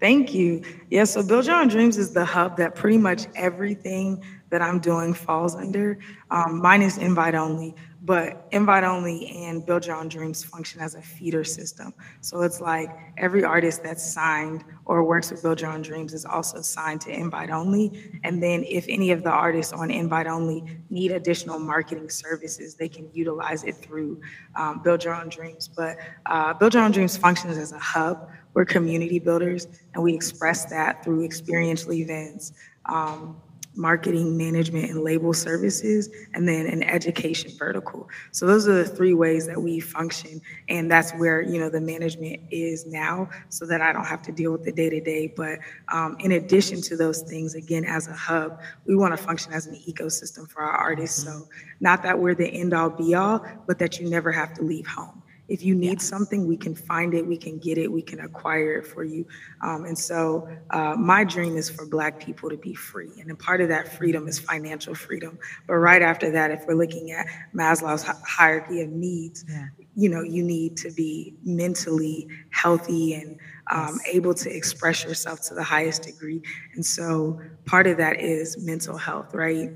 Thank you. Yeah, so Build Your Own Dreams is the hub that pretty much everything that I'm doing falls under. Um, mine is invite only, but invite only and Build Your Own Dreams function as a feeder system. So it's like every artist that's signed or works with Build Your Own Dreams is also signed to invite only. And then if any of the artists on invite only need additional marketing services, they can utilize it through um, Build Your Own Dreams. But uh, Build Your Own Dreams functions as a hub. We're community builders, and we express that through experiential events. Um, marketing, management, and label services, and then an education vertical. So those are the three ways that we function, and that's where you know the management is now, so that I don't have to deal with the day to day. But um, in addition to those things, again, as a hub, we want to function as an ecosystem for our artists. So not that we're the end all be all, but that you never have to leave home. If you need something, we can find it, we can get it, we can acquire it for you. Um, and so, uh, my dream is for Black people to be free. And a part of that freedom is financial freedom. But right after that, if we're looking at Maslow's hierarchy of needs, yeah. you know, you need to be mentally healthy and um, yes. able to express yourself to the highest degree. And so, part of that is mental health, right?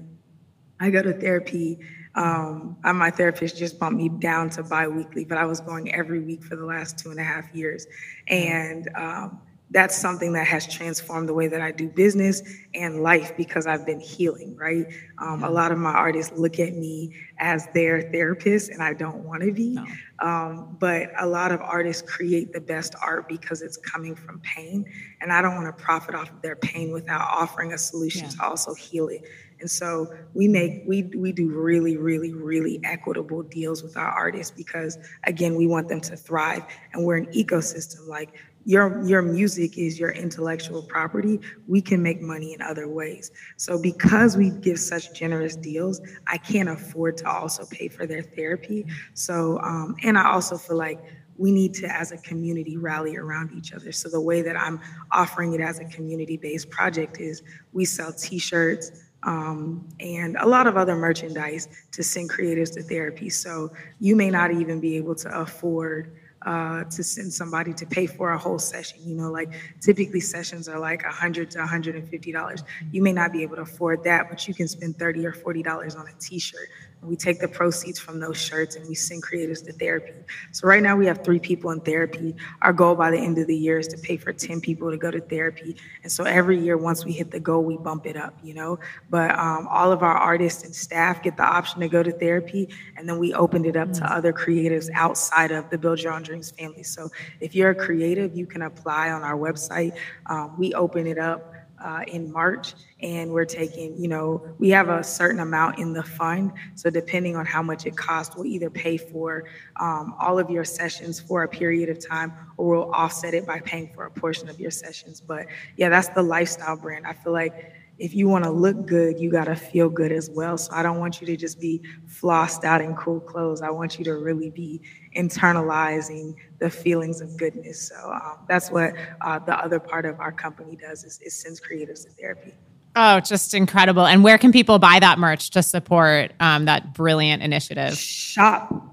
I go to therapy um, my therapist just bumped me down to biweekly, but I was going every week for the last two and a half years. And um, that's something that has transformed the way that I do business and life because I've been healing, right? Um, a lot of my artists look at me as their therapist, and I don't want to be. No. Um, but a lot of artists create the best art because it's coming from pain, and I don't want to profit off of their pain without offering a solution yeah. to also heal it. And so we make we we do really really really equitable deals with our artists because again we want them to thrive. And we're an ecosystem. Like your your music is your intellectual property. We can make money in other ways. So because we give such generous deals i can't afford to also pay for their therapy. So um, and i also feel like we need to as a community rally around each other. So the way that i'm offering it as a community based project is we sell t-shirts um, and a lot of other merchandise to send creatives to therapy. So you may not even be able to afford uh, to send somebody to pay for a whole session. You know, like typically sessions are like 100 to 150 dollars. You may not be able to afford that, but you can spend 30 or 40 dollars on a T-shirt we take the proceeds from those shirts and we send creators to therapy. So right now we have three people in therapy. Our goal by the end of the year is to pay for 10 people to go to therapy. And so every year, once we hit the goal, we bump it up, you know? But um, all of our artists and staff get the option to go to therapy. And then we opened it up to mm. other creatives outside of the Build Your Own Dreams family. So if you're a creative, you can apply on our website. Um, we open it up uh, in March, and we're taking, you know, we have a certain amount in the fund. So depending on how much it costs, we'll either pay for um, all of your sessions for a period of time, or we'll offset it by paying for a portion of your sessions. But yeah, that's the lifestyle brand. I feel like if you want to look good, you got to feel good as well. So I don't want you to just be flossed out in cool clothes. I want you to really be internalizing the feelings of goodness. So um, that's what uh, the other part of our company does is, is sends creatives to therapy. Oh, just incredible. And where can people buy that merch to support um, that brilliant initiative? Shop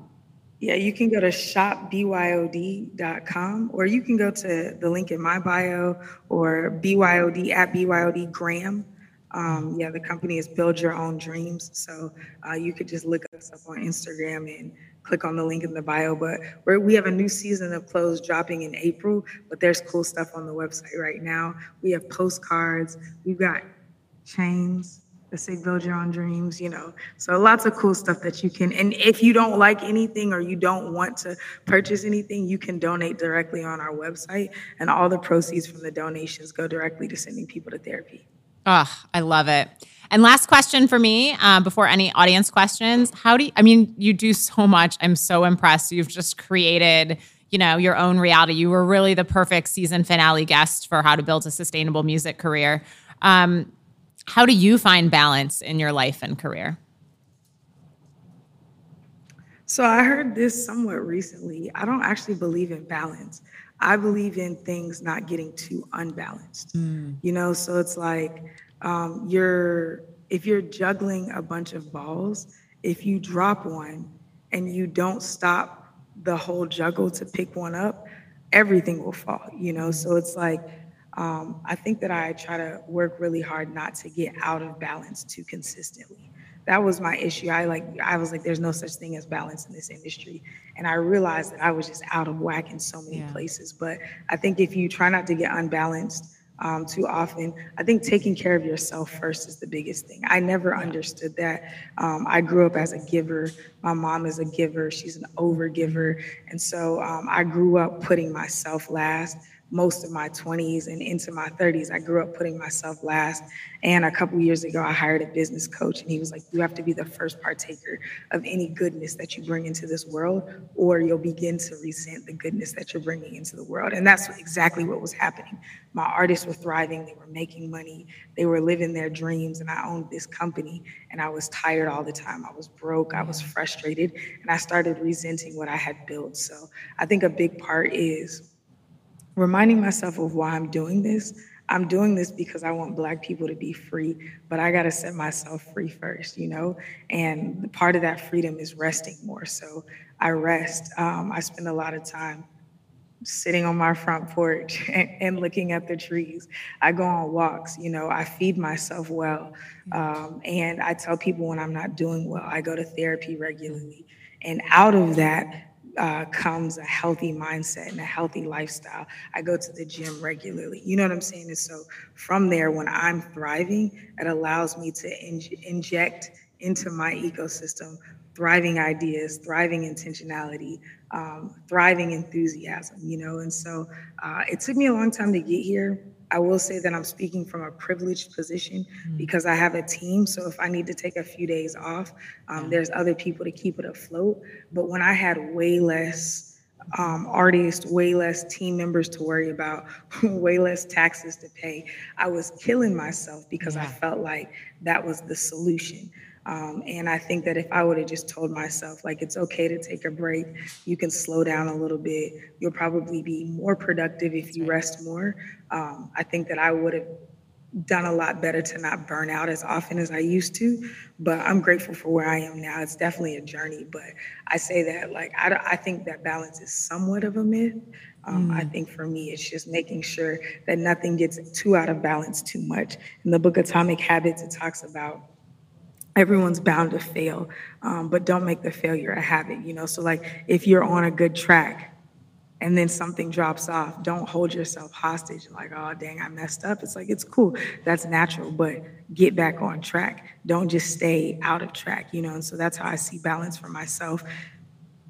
Yeah, you can go to shopbyd.com or you can go to the link in my bio or BYOD at BYOD Graham. Um, yeah, the company is Build Your Own Dreams. So uh, you could just look us up on Instagram and click on the link in the bio. But we have a new season of clothes dropping in April, but there's cool stuff on the website right now. We have postcards, we've got chains that say build your own dreams, you know. So lots of cool stuff that you can, and if you don't like anything or you don't want to purchase anything, you can donate directly on our website. And all the proceeds from the donations go directly to sending people to therapy. Oh, I love it. And last question for me um, before any audience questions. How do you, I mean, you do so much. I'm so impressed. You've just created, you know, your own reality. You were really the perfect season finale guest for how to build a sustainable music career. Um, how do you find balance in your life and career? So I heard this somewhat recently. I don't actually believe in balance. I believe in things not getting too unbalanced. Mm. You know, so it's like um, you're if you're juggling a bunch of balls, if you drop one and you don't stop the whole juggle to pick one up, everything will fall. You know, so it's like um, I think that I try to work really hard not to get out of balance too consistently that was my issue. I like I was like, there's no such thing as balance in this industry, and I realized that I was just out of whack in so many yeah. places. But I think if you try not to get unbalanced um, too often, I think taking care of yourself first is the biggest thing. I never understood that. Um, I grew up as a giver. My mom is a giver. She's an over giver, and so um, I grew up putting myself last most of my 20s and into my 30s. I grew up putting myself last. And a couple years ago, I hired a business coach, and he was like, You have to be the first partaker of any goodness that you bring into this world, or you'll begin to resent the goodness that you're bringing into the world. And that's exactly what was happening. My artists were thriving, they were making money, they were living their dreams, and I owned this company. And I was tired all the time. I was broke, I was frustrated, and I started resenting what I had built. So I think a big part is reminding myself of why I'm doing this. I'm doing this because I want Black people to be free, but I got to set myself free first, you know? And part of that freedom is resting more. So I rest. Um, I spend a lot of time sitting on my front porch and, and, looking at the trees. I go on walks, you know, I feed myself well. Um, and I tell people when I'm not doing well, I go to therapy regularly. And out of that, uh, comes a healthy mindset and a healthy lifestyle. I go to the gym regularly. You know what I'm saying? And so from there, when I'm thriving, it allows me to in- inject into my ecosystem thriving ideas, thriving intentionality, um, thriving enthusiasm, you know? And so uh, it took me a long time to get here. I will say that I'm speaking from a privileged position mm-hmm. because I have a team. So if I need to take a few days off, um, there's other people to keep it afloat. But when I had way less um, artists, way less team members to worry about, way less taxes to pay, I was killing myself because yeah. I felt like that was the solution. Um, and I think that if I would have just told myself, like, it's okay to take a break, you can slow down a little bit, you'll probably be more productive if you rest more. Um, I think that I would have done a lot better to not burn out as often as I used to. But I'm grateful for where I am now. It's definitely a journey. But I say that, like, I, I think that balance is somewhat of a myth. Um, mm. I think for me, it's just making sure that nothing gets too out of balance too much. In the book Atomic Habits, it talks about everyone's bound to fail, um, but don't make the failure a habit, you know? So, like, if you're on a good track and then something drops off, don't hold yourself hostage, like, oh, dang, I messed up. It's like, it's cool. That's natural, but get back on track. Don't just stay out of track, you know? And so that's how I see balance for myself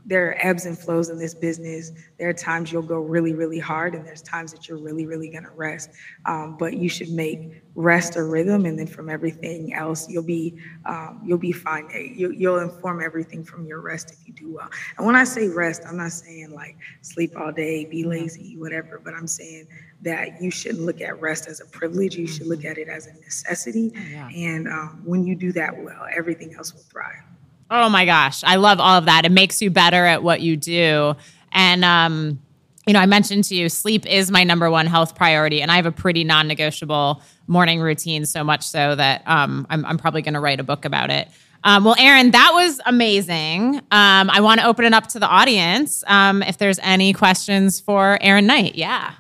there are ebbs and flows in this business. There are times you'll go really, really hard, and there's times that you're really, really going to rest. Um, but you should make rest a rhythm, and then from everything else, you'll be um, you'll be fine. You, you'll inform everything from your rest if you do well. And when I say rest, I'm not saying like sleep all day, be lazy, whatever. But I'm saying that you shouldn't look at rest as a privilege. You should look mm-hmm. at it as a necessity. Oh, yeah. And um, when you do that well, everything else will thrive. Oh my gosh, I love all of that. It makes you better at what you do. And um, you know, I mentioned to you, sleep is my number one health priority, and I have a pretty non-negotiable morning routine. So much so that um, I'm, I'm probably going to write a book about it. Um, well, Erinn, that was amazing. Um, I want to open it up to the audience. Um, if there's any questions for Erinn Knight, yeah.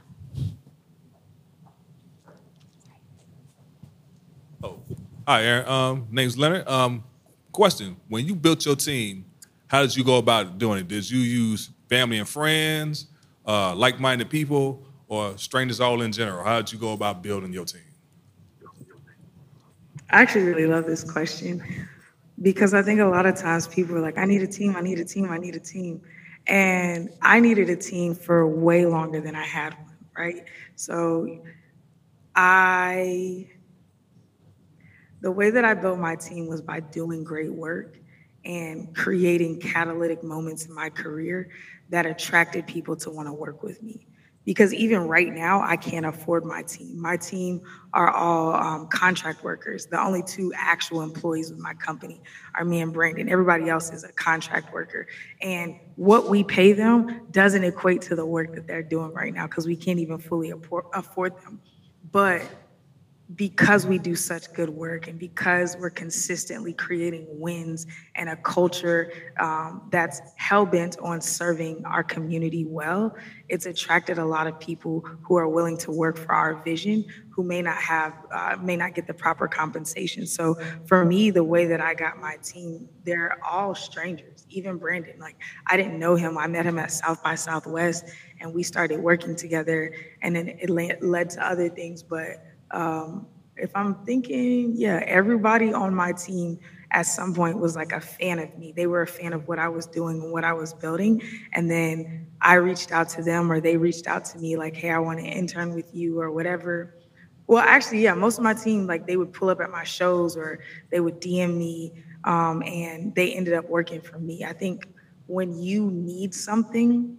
Oh, hi, Erinn. Um, name's Leonard. Question: When you built your team, how did you go about doing it? Did you use family and friends, uh, like-minded people, or strangers all in general? How did you go about building your team? I actually really love this question because I think a lot of times people are like, I need a team, I need a team, I need a team. And I needed a team for way longer than I had one, right? So I, the way that I built my team was by doing great work and creating catalytic moments in my career that attracted people to want to work with me. Because even right now i can't afford my team. My team are all um, contract workers. The only two actual employees with my company are me and brandon. Everybody else is a contract worker. And what we pay them doesn't equate to the work that they're doing right now because we can't even fully afford them. But because we do such good work and because we're consistently creating wins and a culture um, that's hell bent on serving our community well, it's attracted a lot of people who are willing to work for our vision who may not have, uh, may not get the proper compensation. So for me, the way that I got my team, they're all strangers, even Brandon. Like I didn't know him. I met him at South by Southwest and we started working together and then it led to other things. But um, if I'm thinking, yeah, everybody on my team at some point was like a fan of me. They were a fan of what I was doing and what I was building. And then I reached out to them or they reached out to me like, hey, I want to intern with you or whatever. Well, actually, yeah, most of my team, like they would pull up at my shows or they would DM me um, and they ended up working for me. I think when you need something,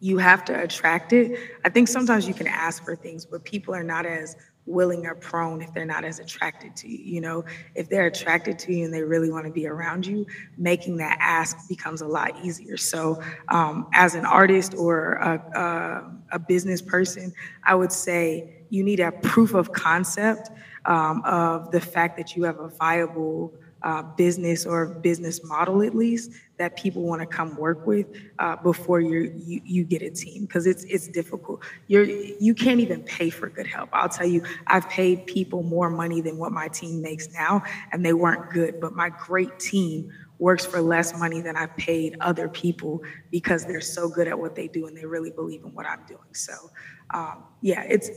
you have to attract it. I think sometimes you can ask for things, but people are not as willing or prone if they're not as attracted to you. You know, if they're attracted to you and they really want to be around you, making that ask becomes a lot easier. So, um, as an artist or a, a, a, business person, I would say you need a proof of concept um, of the fact that you have a viable uh, business or business model at least that people want to come work with uh, before you you get a team because it's it's difficult. You're you can't even pay for good help. I'll tell you, I've paid people more money than what my team makes now, and they weren't good. But my great team works for less money than I've paid other people because they're so good at what they do and they really believe in what I'm doing. So um, yeah, it's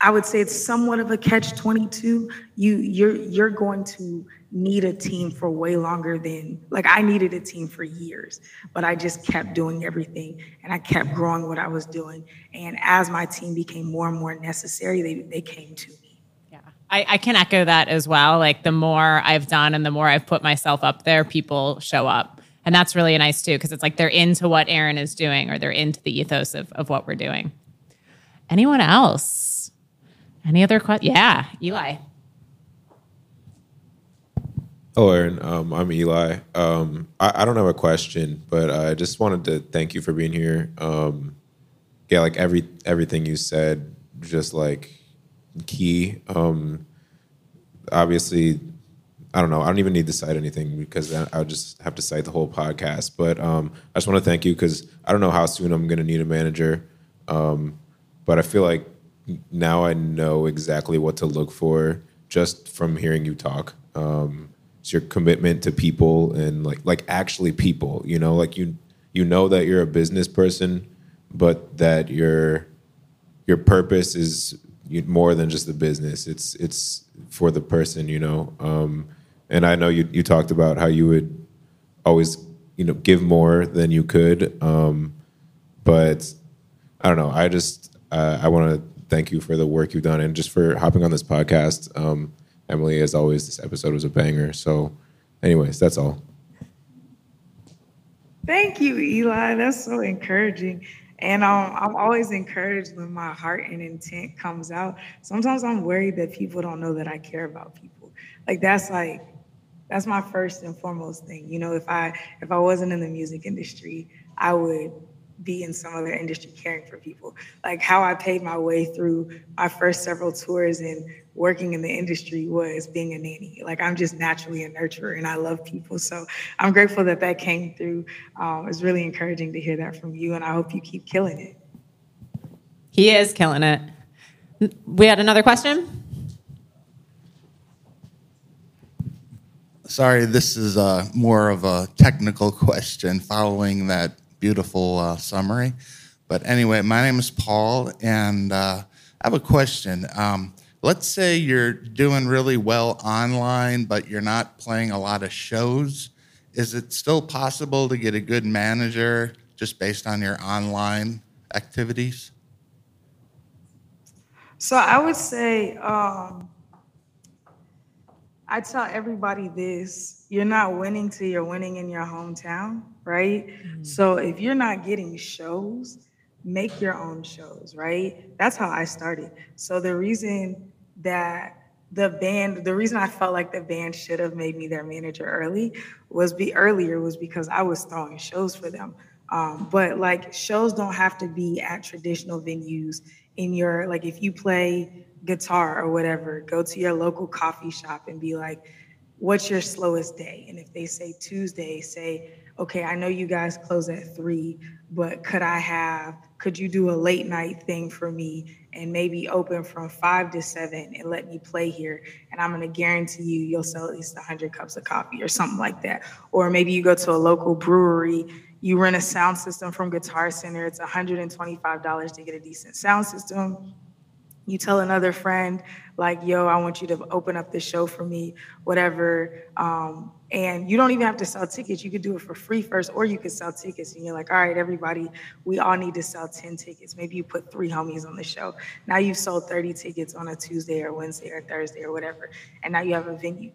I would say it's somewhat of a catch 22. You you're you're going to need a team for way longer than like I needed a team for years, but I just kept doing everything and I kept growing what I was doing. And as my team became more and more necessary, they they came to me. Yeah. I, I can echo that as well. Like the more I've done and the more I've put myself up there, people show up. And that's really nice too, because it's like they're into what Erinn is doing or they're into the ethos of, of what we're doing. Anyone else? Any other questions? Yeah, Eli. Hello, Erinn. Um, I'm Eli. Um, I, I, don't have a question, but I just wanted to thank you for being here. Um, yeah, like every everything you said, just like key. Um, obviously, I don't know. I don't even need to cite anything because I would just have to cite the whole podcast. But um, I just want to thank you because I don't know how soon I'm going to need a manager. Um, but I feel like now I know exactly what to look for just from hearing you talk. Um, it's your commitment to people and like like actually people. You know, like you you know that you're a business person, but that your your purpose is more than just the business. It's it's for the person. You know, um, and I know you you talked about how you would always you know give more than you could, um, but I don't know. I just uh, I want to thank you for the work you've done and just for hopping on this podcast. Um, Emily, as always, this episode was a banger. So, anyways, that's all. Thank you, Eli. That's so encouraging. And um, I'm always encouraged when my heart and intent comes out. Sometimes I'm worried that people don't know that I care about people. Like that's like that's my first and foremost thing. You know, if I if I wasn't in the music industry, I would be in some other industry caring for people. Like how I paid my way through my first several tours and working in the industry was being a nanny. Like I'm just naturally a nurturer and I love people. So I'm grateful that that came through. Um, it's really encouraging to hear that from you and I hope you keep killing it. He is killing it. We had another question? Sorry, this is uh, more of a technical question following that beautiful uh, summary. But anyway, my name is Paul, and uh, I have a question. Um, let's say you're doing really well online, but you're not playing a lot of shows. Is it still possible to get a good manager just based on your online activities? So I would say, um, I tell everybody this you're not winning till you're winning in your hometown, right? Mm-hmm. So if you're not getting shows, make your own shows, right? That's how I started. So the reason that the band, the reason I felt like the band should have made me their manager early was be earlier was because I was throwing shows for them. Um, but like shows don't have to be at traditional venues in your like if you play guitar or whatever, go to your local coffee shop and be like, what's your slowest day? And if they say Tuesday, say, okay, I know you guys close at three, but could I have, could you do a late night thing for me and maybe open from five to seven and let me play here? And I'm gonna guarantee you, you'll sell at least 100 cups of coffee or something like that. Or maybe you go to a local brewery, you rent a sound system from Guitar Center, it's $125 to get a decent sound system you tell another friend like yo i want you to open up this show for me whatever um, and you don't even have to sell tickets. You could do it for free first or you could sell tickets and you're like all right everybody we all need to sell 10 tickets. Maybe you put three homies on the show. Now you've sold 30 tickets on a tuesday or wednesday or thursday or whatever and now you have a venue.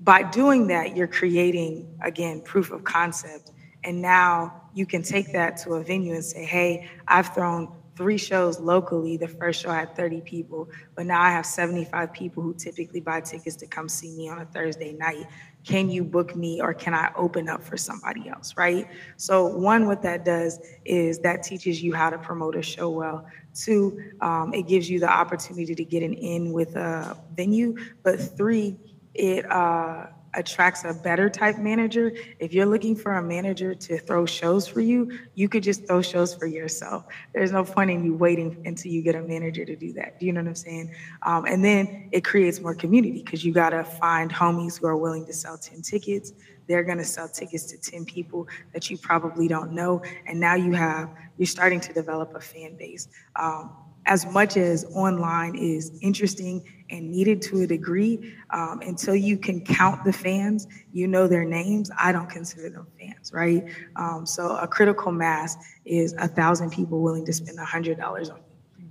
By doing that you're creating again proof of concept and now you can take that to a venue and say hey i've thrown three shows locally. The first show I had 30 people, but now I have 75 people who typically buy tickets to come see me on a Thursday night. Can you book me or can I open up for somebody else, right? So, one, what that does is that teaches you how to promote a show well. Two, um, it gives you the opportunity to get an in with a venue. But three, it, uh, attracts a better type manager. If you're looking for a manager to throw shows for you, you could just throw shows for yourself. There's no point in you waiting until you get a manager to do that. Do you know what I'm saying? Um, and then it creates more community because you got to find homies who are willing to sell 10 tickets. They're going to sell tickets to 10 people that you probably don't know. And now you have, you're starting to develop a fan base. Um, as much as online is interesting and needed to a degree, um, until you can count the fans, you know their names, I don't consider them fans, right? Um, so a critical mass is a thousand people willing to spend a hundred dollars on.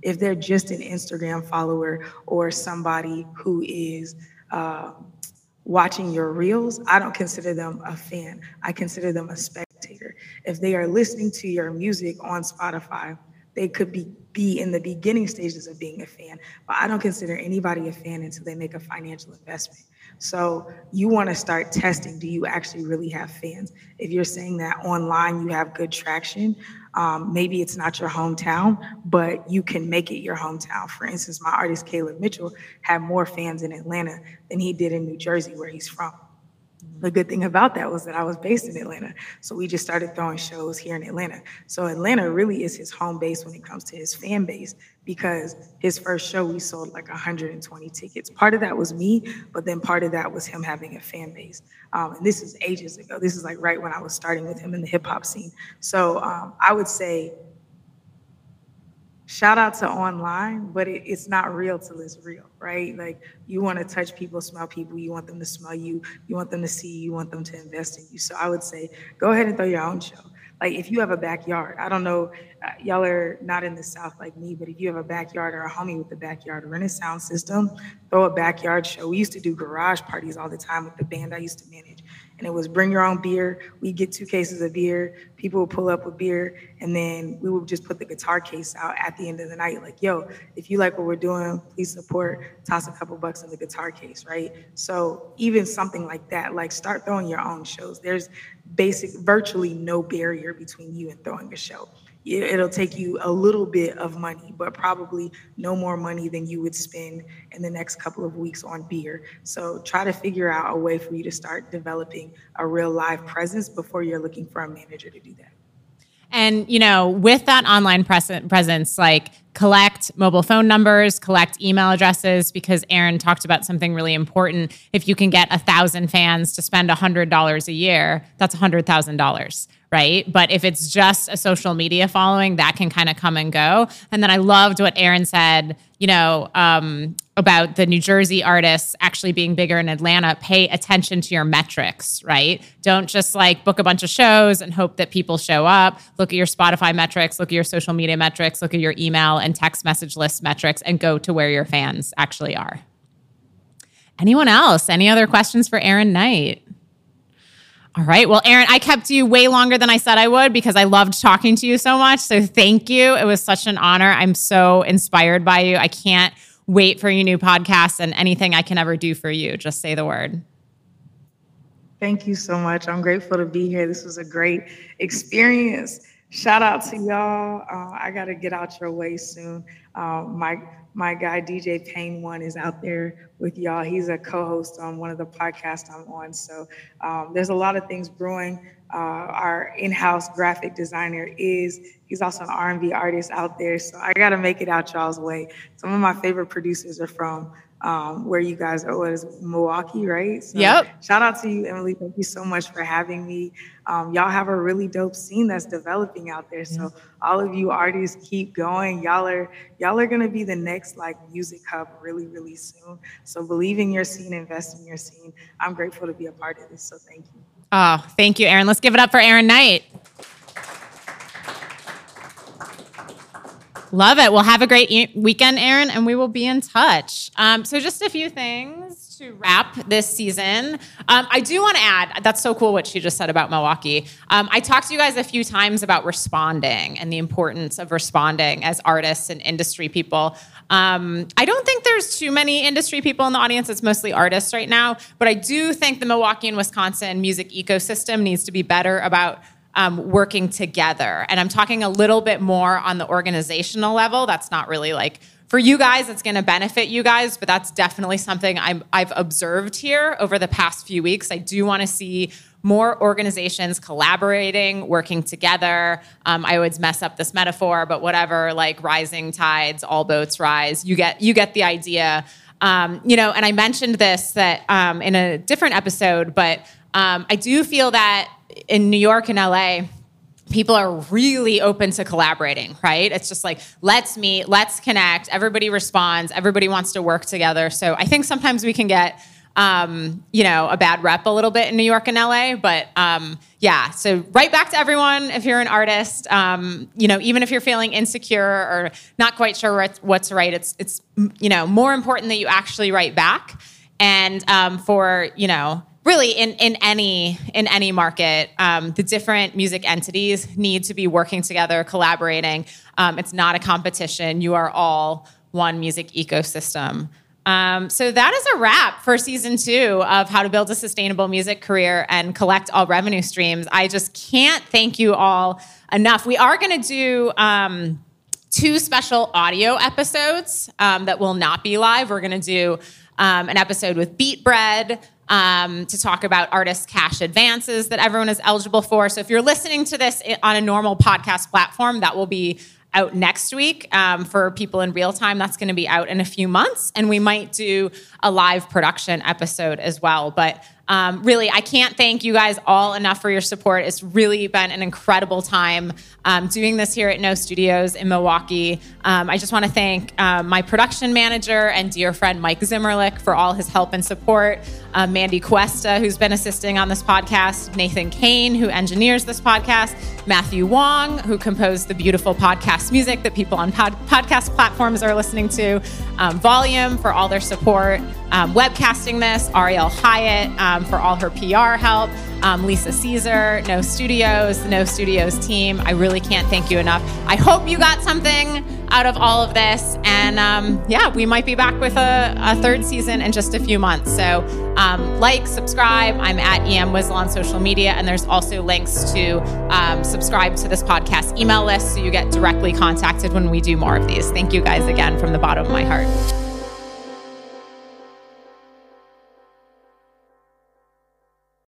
If they're just an Instagram follower or somebody who is uh, watching your reels, I don't consider them a fan. I consider them a spectator. If they are listening to your music on Spotify, they could be be in the beginning stages of being a fan, but I don't consider anybody a fan until they make a financial investment. So you want to start testing. Do you actually really have fans? If you're saying that online you have good traction, um, maybe it's not your hometown, but you can make it your hometown. For instance, my artist Caleb Mitchell had more fans in Atlanta than he did in New Jersey, where he's from. The good thing about that was that I was based in Atlanta. So we just started throwing shows here in Atlanta. So Atlanta really is his home base when it comes to his fan base because his first show we sold like 120 tickets. Part of that was me, but then part of that was him having a fan base. Um, and this is ages ago. This is like right when I was starting with him in the hip hop scene. So um, I would say shout out to online, but it, it's not real till it's real, right? Like you want to touch people, smell people, you want them to smell you, you want them to see you, you want them to invest in you. So I would say go ahead and throw your own show. Like if you have a backyard, I don't know, uh, y'all are not in the South like me, but if you have a backyard or a homie with a backyard, rent a sound system, throw a backyard show. We used to do garage parties all the time with the band I used to manage and it was bring your own beer. We'd get two cases of beer. People would pull up with beer, and then we would just put the guitar case out at the end of the night. Like, yo, if you like what we're doing, please support. Toss a couple bucks in the guitar case, right? So even something like that, like start throwing your own shows. There's basic, virtually no barrier between you and throwing a show it'll take you a little bit of money, but probably no more money than you would spend in the next couple of weeks on beer. So try to figure out a way for you to start developing a real live presence before you're looking for a manager to do that. And you know, with that online pres- presence, like collect mobile phone numbers, collect email addresses, because Erinn talked about something really important. If you can get a thousand fans to spend a hundred dollars a year, that's a hundred thousand dollars right? But if it's just a social media following, that can kind of come and go. And then I loved what Erinn said, you know, um, about the New Jersey artists actually being bigger in Atlanta. Pay attention to your metrics, right? Don't just like book a bunch of shows and hope that people show up. Look at your Spotify metrics, look at your social media metrics, look at your email and text message list metrics, and go to where your fans actually are. Anyone else? Any other questions for Erinn Knight? All right. Well, Erinn, I kept you way longer than I said I would because I loved talking to you so much. So thank you. It was such an honor. I'm so inspired by you. I can't wait for your new podcast and anything I can ever do for you. Just say the word. Thank you so much. I'm grateful to be here. This was a great experience. Shout out to y'all. Uh, I got to get out your way soon. Uh, my my guy DJ Payne One is out there with y'all. He's a co-host on one of the podcasts I'm on. So um, there's a lot of things brewing. Uh, our in-house graphic designer is he's also an R&B artist out there. So I got to make it out y'all's way. Some of my favorite producers are from um, where you guys are, what is Milwaukee, right? So yep. Shout out to you, Emily. Thank you so much for having me. Um, y'all have a really dope scene that's developing out there. So all of you artists keep going. Y'all are y'all are gonna be the next like music hub really, really soon. So believe in your scene, invest in your scene. I'm grateful to be a part of this. So thank you. Oh, thank you, Erinn. Let's give it up for Erinn Knight. Love it. Well, have a great e- weekend, Erinn, and we will be in touch. Um, so, just a few things to wrap this season. Um, I do want to add that's so cool what she just said about Milwaukee. Um, I talked to you guys a few times about responding and the importance of responding as artists and industry people. Um, I don't think there's too many industry people in the audience. It's mostly artists right now. But I do think the Milwaukee and Wisconsin music ecosystem needs to be better about um, working together. And I'm talking a little bit more on the organizational level. That's not really like for you guys, it's going to benefit you guys, but that's definitely something i have observed here over the past few weeks. I do want to see more organizations collaborating, working together. Um, I always mess up this metaphor, but whatever, like rising tides, all boats rise. You get you get the idea. Um, you know, and I mentioned this that um, in a different episode, but um, I do feel that in New York and LA, people are really open to collaborating, right? It's just like, let's meet, let's connect. Everybody responds, everybody wants to work together. So I think sometimes we can get, um, you know, a bad rep a little bit in New York and LA. But um, yeah, so right back to everyone if you're an artist, um, you know, even if you're feeling insecure or not quite sure what's right, it's, it's you know, more important that you actually write back. And um, for, you know, really in, in any in any market um, the different music entities need to be working together collaborating. Um, it's not a competition. You are all one music ecosystem. Um, so that is a wrap for season two of how to build a sustainable music career and collect all revenue streams. I just can't thank you all enough. We are going to do um, two special audio episodes um, that will not be live. We're going to do um, an episode with beatBread um, to talk about artist cash advances that everyone is eligible for. So if you're listening to this on a normal podcast platform, that will be out next week um, for people in real time. That's going to be out in a few months, and we might do a live production episode as well. But um, really, I can't thank you guys all enough for your support. It's really been an incredible time um, doing this here at No Studios in Milwaukee. Um, I just want to thank uh, my production manager and dear friend Mike Zimmerlich for all his help and support. Uh, Mandy Cuesta, who's been assisting on this podcast, Nathan Kane, who engineers this podcast, Matthew Wong, who composed the beautiful podcast music that people on pod- podcast platforms are listening to, um, Volume for all their support, um, webcasting this, Ariel Hyatt um, for all her PR help, um, Lisa Caesar, No Studios, No Studios team. I really can't thank you enough. I hope you got something out of all of this. And um, yeah, we might be back with a, a, third season in just a few months. So um, like, subscribe. I'm at EM Wizzle on social media. And there's also links to um, subscribe to this podcast email list so you get directly contacted when we do more of these. Thank you guys again from the bottom of my heart.